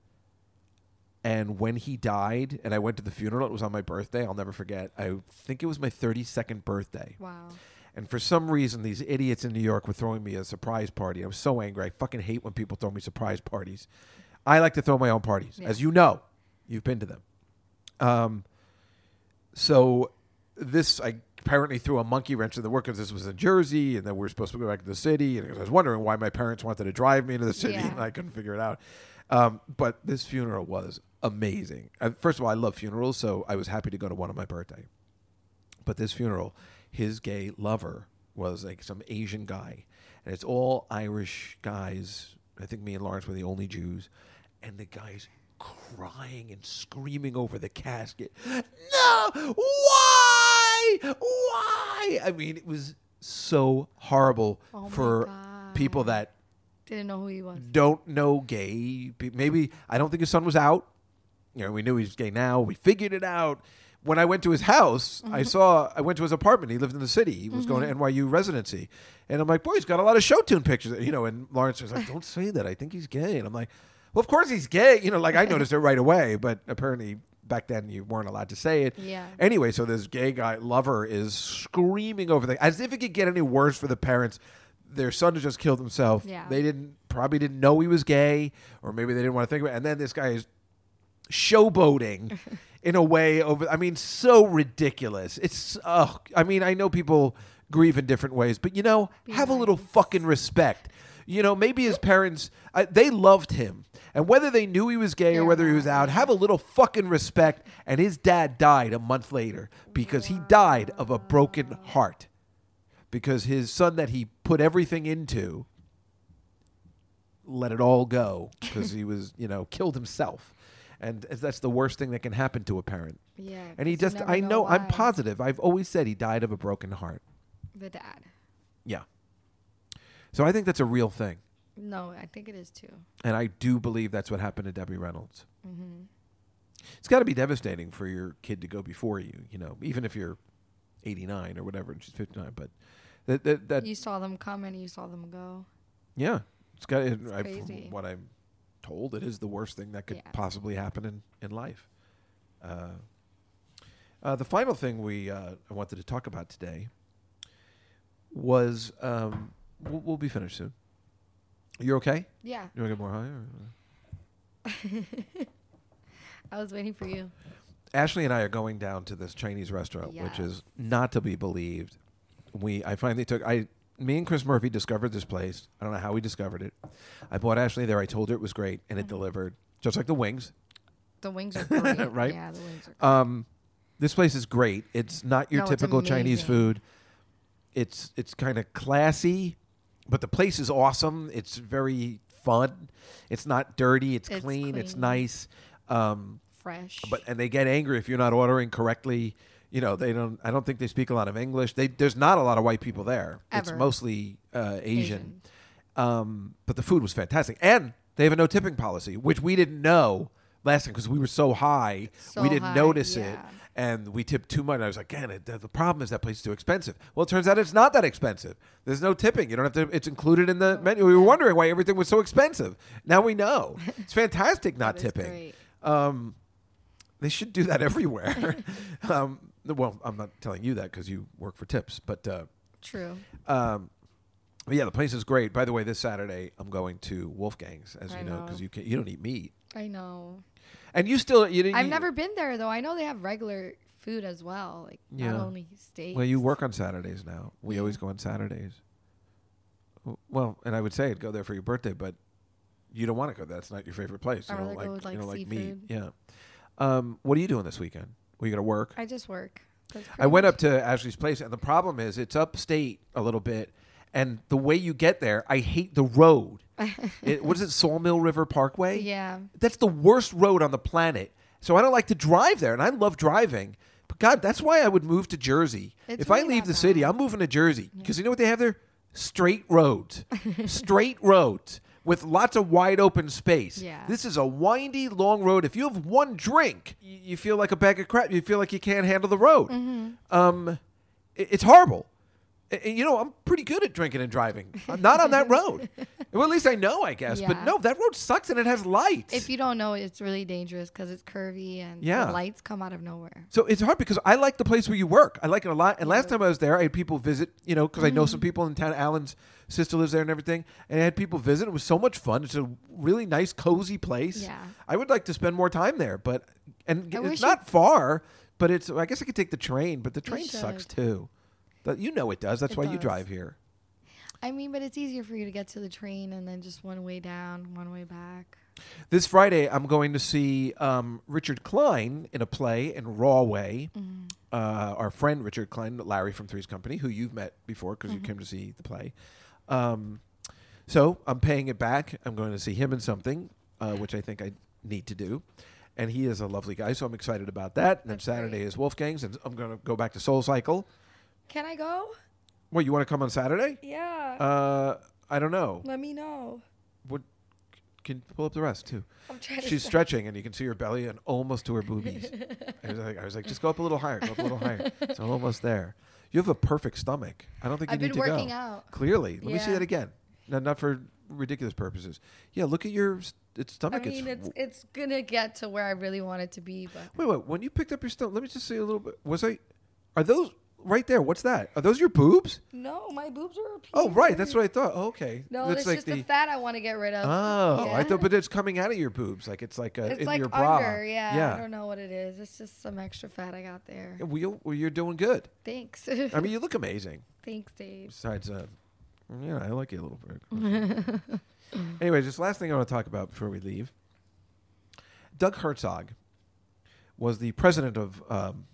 And when he died, and I went to the funeral, it was on my birthday. I'll never forget. I think it was my 32nd birthday. Wow. And for some reason, these idiots in New York were throwing me a surprise party. I was so angry. I fucking hate when people throw me surprise parties. I like to throw my own parties, Yeah. as you know. You've been to them. Um, so this I apparently threw a monkey wrench in the work because this was in Jersey, and then we were supposed to go back to the city. And I was wondering why my parents wanted to drive me to the city, Yeah. and I couldn't figure it out. Um, but this funeral was amazing. Uh, first of all, I love funerals, so I was happy to go to one on my birthday. But this funeral, his gay lover was like some Asian guy, and it's all Irish guys. I think me and Lawrence were the only Jews, and the guys crying and screaming over the casket. No, why, why? I mean, it was so horrible Oh my for people that Didn't know who he was. don't know gay. pe- Maybe I don't think his son was out. You know, we knew he was gay now. We figured it out. When I went to his house, I Mm-hmm. saw. I went to his apartment. He lived in the city. He was going to NYU residency, and I'm like, "Boy, he's got a lot of show tune pictures." You know, and Lawrence was like, "Don't say that. I think he's gay." And I'm like, "Well, of course he's gay." You know, like I noticed it right away, but apparently back then you weren't allowed to say it. Yeah. Anyway, so this gay guy lover is screaming over the as if it could get any worse for the parents. Their son has just killed himself. Yeah. They didn't probably didn't know he was gay, or maybe they didn't want to think about it. And then this guy is showboating in a way over I mean, so ridiculous. It's oh I mean, I know people grieve in different ways, but you know, have a little fucking respect. You know, maybe his parents I, they loved him. And whether they knew he was gay or whether he was out, have a little fucking respect. And his dad died a month later because he died of a broken heart. Because his son that he put everything into let it all go because he was, you know, killed himself. And that's the worst thing that can happen to a parent. Yeah. And he just, I know, I'm positive. I've always said he died of a broken heart. The dad. Yeah. So I think that's a real thing. No, I think it is too. And I do believe that's what happened to Debbie Reynolds. Mm-hmm. It's got to be devastating for your kid to go before you, you know, even if you're 89 or whatever, and she's 59. But that, that, that You saw them come and you saw them go. yeah, it's got, it, I, crazy. from what I'm told, it is the worst thing that could Yeah. possibly happen in, in life. Uh, uh, the final thing we uh, I wanted to talk about today was um, we'll, we'll be finished soon. You're okay? Yeah. You want to get more high? Or? I was waiting for you. Ashley and I are going down to this Chinese restaurant, which is not to be believed. We I finally took I me and Chris Murphy discovered this place. I don't know how we discovered it. I bought Ashley there. I told her it was great, and Mm-hmm. it delivered just like the wings. The wings are great. Right? Yeah, the wings are great. Um, this place is great. It's not your No, typical Chinese food. It's it's kind of classy, but the place is awesome. It's very fun. It's not dirty. It's, It's clean, It's nice. Um, Fresh. but and they get angry if you're not ordering correctly. You know, they don't. I don't think they speak a lot of English. They there's not a lot of white people there. It's mostly uh, Asian. Asian. Um, but the food was fantastic, and they have a no tipping policy, which we didn't know last time because we were so high, So we didn't high, notice it, yeah. And we tipped too much. And I was like, "Man, it, the, problem is that place is too expensive." Well, it turns out it's not that expensive. There's no tipping. You don't have to. It's included in the menu. We were wondering why everything was so expensive. Now we know. It's fantastic not tipping. Um, they should do that everywhere. um, well, I'm not telling you that because you work for tips, but uh, True. um, but yeah, the place is great. By the way, this Saturday I'm going to Wolfgang's, as I you know, know. because you can, you don't eat meat, I know. And you still you didn't. I've you- never been there though. I know they have regular food as well, like Yeah. not only steak. Well, you work on Saturdays now. We always go on Saturdays. Well, and I would say I'd go there for your birthday, but you don't want to go. That's not your favorite place. You don't like, go with, you like, don't like meat. Yeah. Um, what are you doing this weekend? Were you going to work? I just work. I went up to Ashley's place, and the problem is it's upstate a little bit, and the way you get there, I hate the road. it, what is it, Sawmill River Parkway? Yeah. That's the worst road on the planet. So I don't like to drive there, and I love driving. But God, that's why I would move to Jersey. It's if I leave the city, bad. I'm moving to Jersey because you know what they have there? Straight roads, straight roads with lots of wide open space. Yeah. This is a windy, long road. If you have one drink, you feel like a bag of crap. You feel like you can't handle the road. Mm-hmm. Um, it's horrible. You know, I'm pretty good at drinking and driving. I'm not on that road. well, at least I know, I guess. But no, that road sucks and it has lights. If you don't know, it's really dangerous because it's curvy and Yeah. the lights come out of nowhere. So it's hard because I like the place where you work. I like it a lot. And last time I was there, I had people visit, you know, because I know Mm-hmm. some people in town. Alan's sister lives there and everything. And I had people visit. It was so much fun. It's a really nice, cozy place. Yeah. I would like to spend more time there, but, and I it's not far, but it's, I guess I could take the train, but the train sucks too. You know it does. That's It why you does. drive here. I mean, but it's easier for you to get to the train and then just one way down, one way back. This Friday, I'm going to see um, Richard Kline in a play in Rahway. Mm-hmm. Uh, our friend Richard Kline, Larry from Three's Company, who you've met before because Mm-hmm. you came to see the play. Um, so I'm paying it back. I'm going to see him in something, uh, which I think I need to do. And he is a lovely guy, so I'm excited about that. And then Saturday is Wolfgang's, and I'm going to go back to Soul Cycle. Can I go? What, you want to come on Saturday? Yeah. Uh, I don't know. Let me know. What? Can pull up the rest too. I'm trying. She's stop. stretching, and you can see her belly and almost to her boobies. I was like, I was like, just go up a little higher. Go up a little higher. It's almost there. You have a perfect stomach. I don't think you I've need been to working go. out. Clearly, let me see Yeah. that again. No, not for ridiculous purposes. Yeah, look at your st- its I stomach. mean, it's it's gonna get to where I really want it to be, but wait, wait. When you picked up your stomach, let me just say a little bit. Was I? Are those right there? What's that? Are those your boobs? no, my boobs are. Oh, right. That's what I thought. Oh, okay. No, that's it's like just the, fat I want to get rid of. Oh, I thought, but it's coming out of your boobs, like it's like a, It's in like your bra. under, yeah, Yeah. I don't know what it is. It's just some extra fat I got there. Well, you, well, you're doing good. Thanks. I mean, you look amazing. Thanks, Dave. Besides, uh, yeah, I like you a little bit. anyway, just last thing I want to talk about before we leave. Doug Herzog was the president of. Um,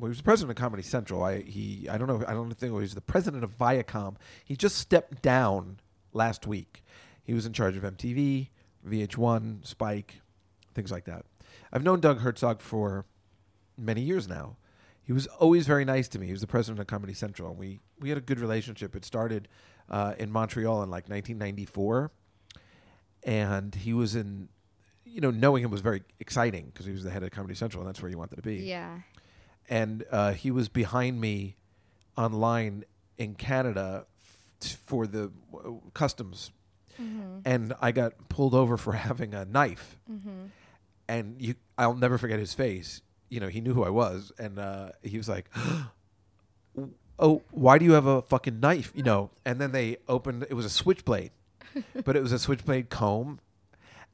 well, he was the president of Comedy Central. I he I don't know. I don't think he was the president of Viacom. He just stepped down last week. He was in charge of MTV, VH1, Spike, things like that. I've known Doug Herzog for many years now. He was always very nice to me. He was the president of Comedy Central, and we we had a good relationship. It started uh, in Montreal in like 1994, and he was in, you know, knowing him was very exciting because he was the head of Comedy Central, and that's where you wanted to be. Yeah. And uh, he was behind me online in Canada f- for the uh, customs, and I got pulled over for having a knife and you I'll never forget his face. You know, he knew who I was, and uh, he was like, "Oh, why do you have a fucking knife?" You know, and then they opened. It was a switchblade, but it was a switchblade comb,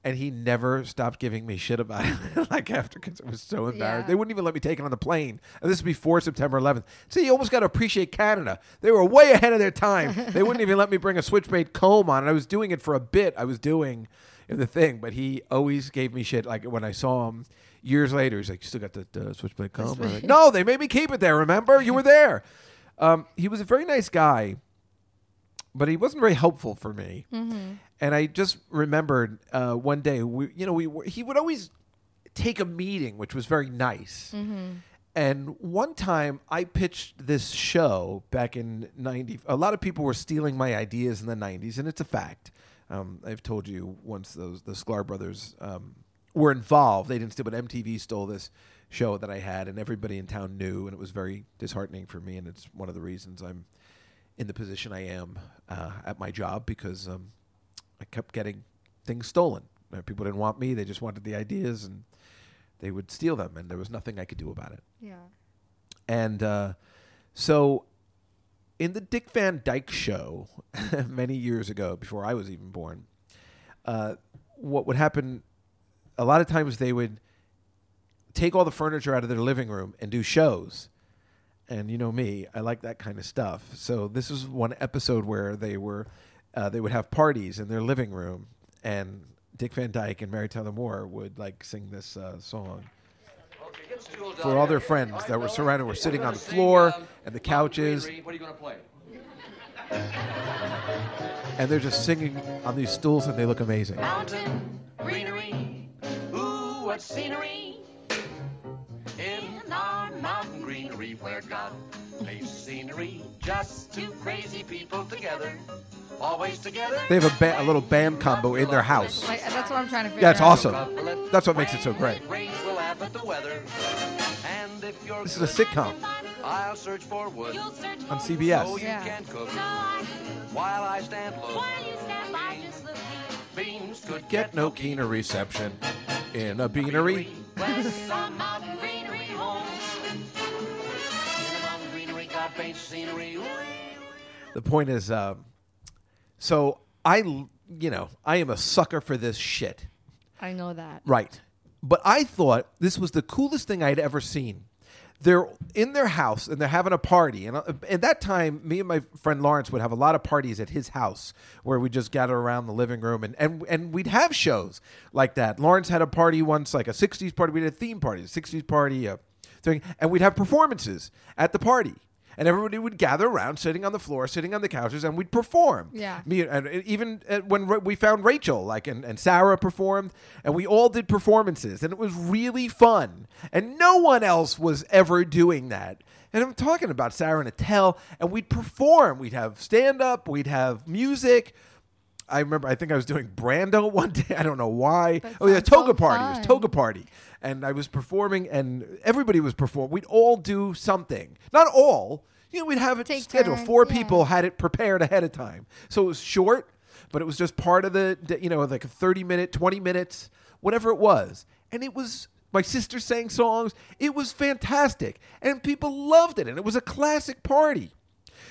and he never stopped giving me shit about it. like after, because it was so embarrassed. Yeah. They wouldn't even let me take it on the plane, and this is before September 11th. See, you almost got to appreciate Canada. They were way ahead of their time. they wouldn't even let me bring a switchblade comb on, and I was doing it for a bit. I was doing the thing, but he always gave me shit. Like when I saw him years later, he's like, "You still got the, the switchblade comb?" Like, no, they made me keep it there. Remember, you were there. Um, he was a very nice guy, but he wasn't very helpful for me. And I just remembered uh, one day, we, you know, we were, he would always take a meeting, which was very nice. And one time I pitched this show back in 90. A lot of people were stealing my ideas in the 90s, and it's a fact. Um, I've told you once those the Sklar brothers um, were involved. They didn't steal, but MTV stole this show that I had, and everybody in town knew, and it was very disheartening for me. And it's one of the reasons I'm in the position I am uh, at my job because um, I kept getting things stolen. Uh, People didn't want me; they just wanted the ideas, and they would steal them, and there was nothing I could do about it. Yeah. And uh, so, in the Dick Van Dyke Show, many years ago, before I was even born, uh, what would happen? A lot of times they would take all the furniture out of their living room and do shows. And you know me, I like that kind of stuff. So this was one episode where they were, uh, they would have parties in their living room, and Dick Van Dyke and Mary Tyler Moore would like sing this uh, song for all their friends that were surrounded were sitting on the floor and the couches What are you going to play? and they're just singing on these stools and they look amazing Mountain greenery. Ooh, what scenery. In our mountain greenery where God placed scenery. Just two crazy people together. Always together. they have a, ba- a little band combo in their house Like, that's what I'm trying to figure yeah it's out. awesome that's what makes it so great Rain will laugh at the weather. And if you're this is a sitcom I'll search for wood. You'll search on for So cbs you Yeah. can cook. So I While I stand low. while you stand by just looking. Beans could get no keener reception in a beanery West Some mountain greenery home. In the mountain greenery, God paints scenery. The point is um, so I, you know i am a sucker for this shit I know that. Right. But I thought this was the coolest thing I'd ever seen. They're in their house and they're having a party. And uh, at that time, me and my friend Lawrence would have a lot of parties at his house where we just gather around the living room and, and, and we'd have shows like that. Lawrence had a party once, like a 60s party. We did a theme party, a 60s party, a thing, and we'd have performances at the party. And everybody would gather around, sitting on the floor, sitting on the couches, and we'd perform. Yeah. Me and even uh, when Ra- we found Rachel, like and, and Sarah performed, and we all did performances, and it was really fun. And no one else was ever doing that. And I'm talking about Sarah and Attell, and we'd perform. We'd have stand up, we'd have music. I remember, I think I was doing Brando one day. I don't know why. That oh yeah, toga so party. It was toga party, and I was performing, and everybody was performing. We'd all do something. Not all. You know, we'd have it Take scheduled. turns, Four yeah. people had it prepared ahead of time, so it was short, but it was just part of the, the- you know, like a thirty minute, twenty minutes, whatever it was, and it was. My sister sang songs. It was fantastic, and people loved it, and it was a classic party.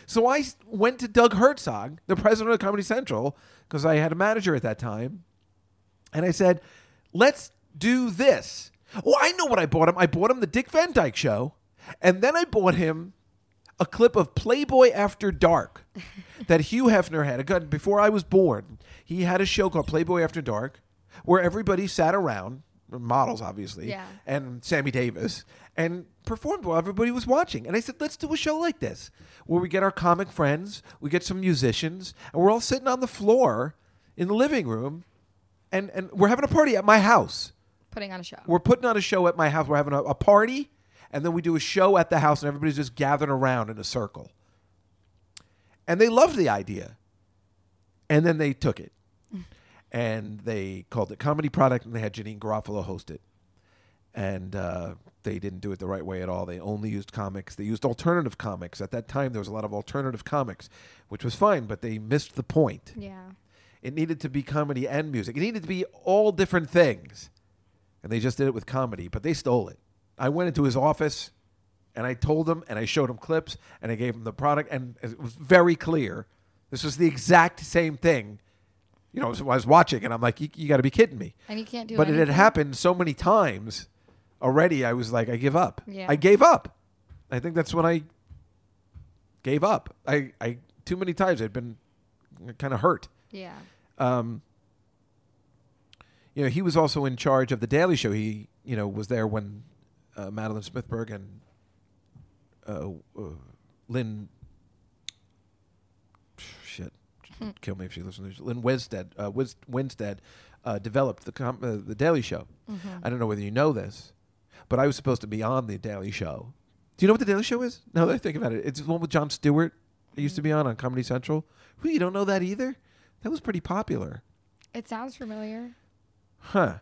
So I went to Doug Herzog, the president of Comedy Central, because I had a manager at that time, and I said, "Let's do this." Well, I know what I bought him. I bought him the Dick Van Dyke Show, and then I bought him a clip of Playboy After Dark that Hugh Hefner had. Again, before I was born, he had a show called Playboy After Dark, where everybody sat around, models obviously, Yeah. and Sammy Davis, and performed while everybody was watching. And I said, let's do a show like this, where we get our comic friends, we get some musicians, and we're all sitting on the floor in the living room, and, and we're having a party at my house. Putting on a show. We're putting on a show at my house. We're having a, a party, and then we do a show at the house, and everybody's just gathered around in a circle. And they loved the idea. And then they took it. and they called it Comedy Product, and they had Janeane Garofalo host it. And uh, they didn't do it the right way at all. They only used comics. They used alternative comics. At that time, there was a lot of alternative comics, which was fine, but they missed the point. yeah. It needed to be comedy and music. It needed to be all different things. And they just did it with comedy, but they stole it. I went into his office and I told him and I showed him clips and I gave him the product and it was very clear. This was the exact same thing. You know, so I was watching and I'm like, you, you got to be kidding me. And you can't do it. But it had happened so many times already. I was like, I give up. Yeah. I gave up. I think that's when I gave up. I, I too many times I'd been kind of hurt. Yeah. Um, you know, he was also in charge of the Daily Show. He, you know, was there when uh, Madeleine Smithberg and uh, uh, Lynn. Shit, kill me if she listens. Lynn Winstead, uh, Winstead, uh, developed the com- uh, the Daily Show. I don't know whether you know this, but I was supposed to be on the Daily Show. Do you know what the Daily Show is? Now that I think about it, it's the one with Jon Stewart. It used to be on on Comedy Central. Who you don't know that either? That was pretty popular. It sounds familiar. Huh.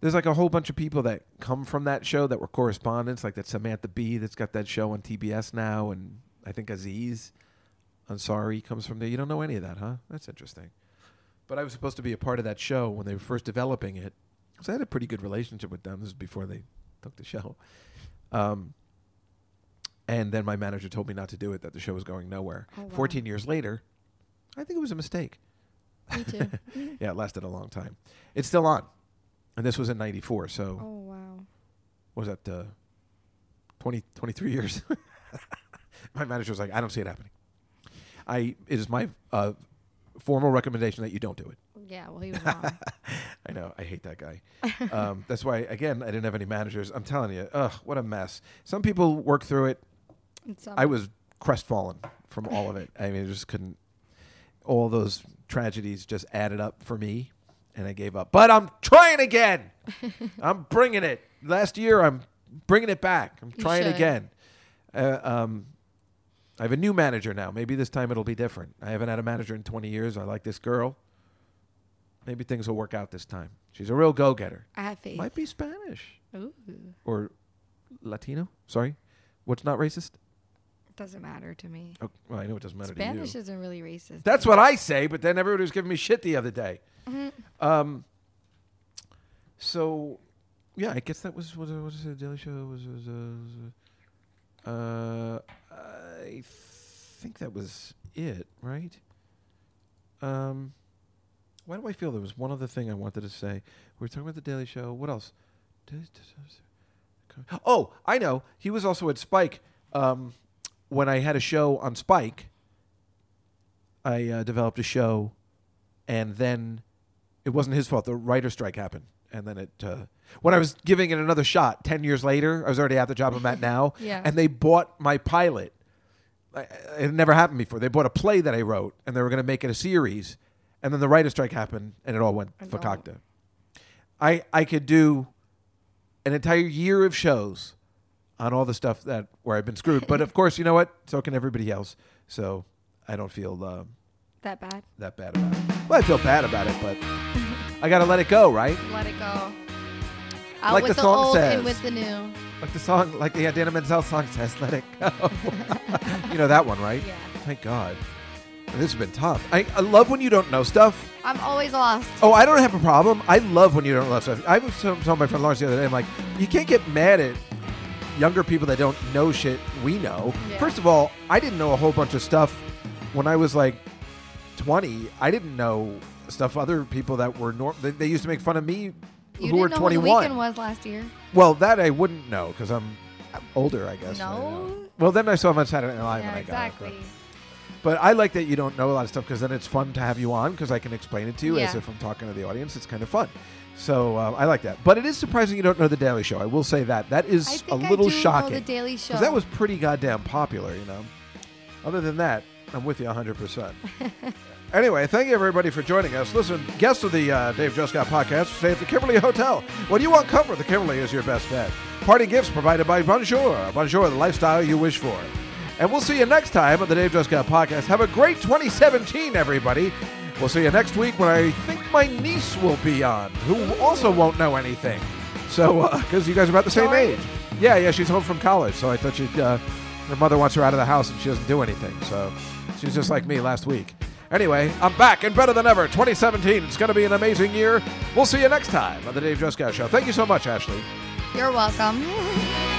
There's like a whole bunch of people that come from that show that were correspondents, like that Samantha Bee that's got that show on TBS now, and I think Aziz Ansari comes from there. You don't know any of that, huh? That's interesting. But I was supposed to be a part of that show when they were first developing it, because I had a pretty good relationship with them. This is before they took the show. Um, and then my manager told me not to do it, that the show was going nowhere. Oh, wow. 14 years later, I think it was a mistake. Me too. Yeah, it lasted a long time. It's still on. And this was in 94, so oh wow. what was that, uh, 20, 23 years? my manager was like, I don't see it happening. I It is my uh, formal recommendation that you don't do it. Yeah. Well, he was wrong. I know. I hate that guy. um, that's why, again, I didn't have any managers. I'm telling you, ugh, what a mess. Some people work through it. I was crestfallen from all of it. I mean, I just couldn't. All those tragedies just added up for me, and I gave up. But I'm trying again. I'm bringing it. Last year, I'm bringing it back. I'm You trying should. again. Uh, um, I have a new manager now. Maybe this time it'll be different. I haven't had a manager in 20 years. I like this girl. Maybe things will work out this time. She's a real go-getter. I have faith. Might be Spanish Ooh. or Latino. Sorry, what's not racist? Doesn't matter to me. Oh, well, I know it doesn't matter Spanish to you. Spanish isn't really racist. That's what I say, but then everybody was giving me shit the other day. Um. So, yeah, I guess that was what was it? Daily Show was was. Uh, uh, I think that was it, right? Um, why do I feel there was one other thing I wanted to say? We were talking about the Daily Show. What else? Oh, I know. He was also at Spike. Um, when I had a show on Spike, I uh, developed a show, and then it wasn't his fault. The writer strike happened, and then it. Uh, when I was giving it another shot, ten years later, I was already at the job I'm at now, Yeah. and they bought my pilot. I- It had never happened before. They bought a play that I wrote, and they were going to make it a series, and then the writer strike happened, and it all went don't. fakakta. I I could do an entire year of shows on all the stuff that where I've been screwed. But of course, you know what? So can everybody else. So I don't feel um, That bad. that bad about it. Well, I feel bad about it, but I got to let it go, right? Let it go. Out Like with the the, song old says. and with the new. Like the song, like the Idina Menzel song says, "Let it go." you know that one, right? Yeah. Thank God. This has been tough. I, I love when you don't know stuff. I'm always lost. Oh, I don't have a problem. I love when you don't know stuff. I was telling my friend Lawrence the other day, I'm like, you can't get mad at younger people that don't know shit we know. Yeah. First of all, I didn't know a whole bunch of stuff when I was like 20. I didn't know stuff other people that were normal. They, they used to make fun of me You who didn't were know 21. what The Weeknd was last year. Well, that I wouldn't know because I'm older, I guess. No. I. Well, then I saw him on Saturday Night Live yeah, and I got it. exactly. But I like that you don't know a lot of stuff because then it's fun to have you on because I can explain it to you as if I'm talking to the audience. It's kind of fun. So uh, I like that. But it is surprising you don't know The Daily Show. I will say that. That is a little shocking. know the Daily Show. Because that was pretty goddamn popular, you know. Other than that, I'm with you 100%. anyway, thank you everybody for joining us. Listen, guests of the uh, Dave Juskow podcast stay at the Kimberly Hotel. When you want comfort, the Kimberly is your best bet. Party gifts provided by Bonjour. Bonjour, the lifestyle you wish for. And we'll see you next time on the Dave Juskow podcast. Have a great 2017, everybody. We'll see you next week when I think my niece will be on, who also won't know anything. So, because you guys are about the same age. Yeah, yeah, she's home from college, so I thought she'd. Uh, her mother wants her out of the house, and she doesn't do anything. So she's just like me last week. Anyway, I'm back and better than ever. 2017. It's going to be an amazing year. We'll see you next time on the Dave Scott Show. Thank you so much, Ashley. You're welcome.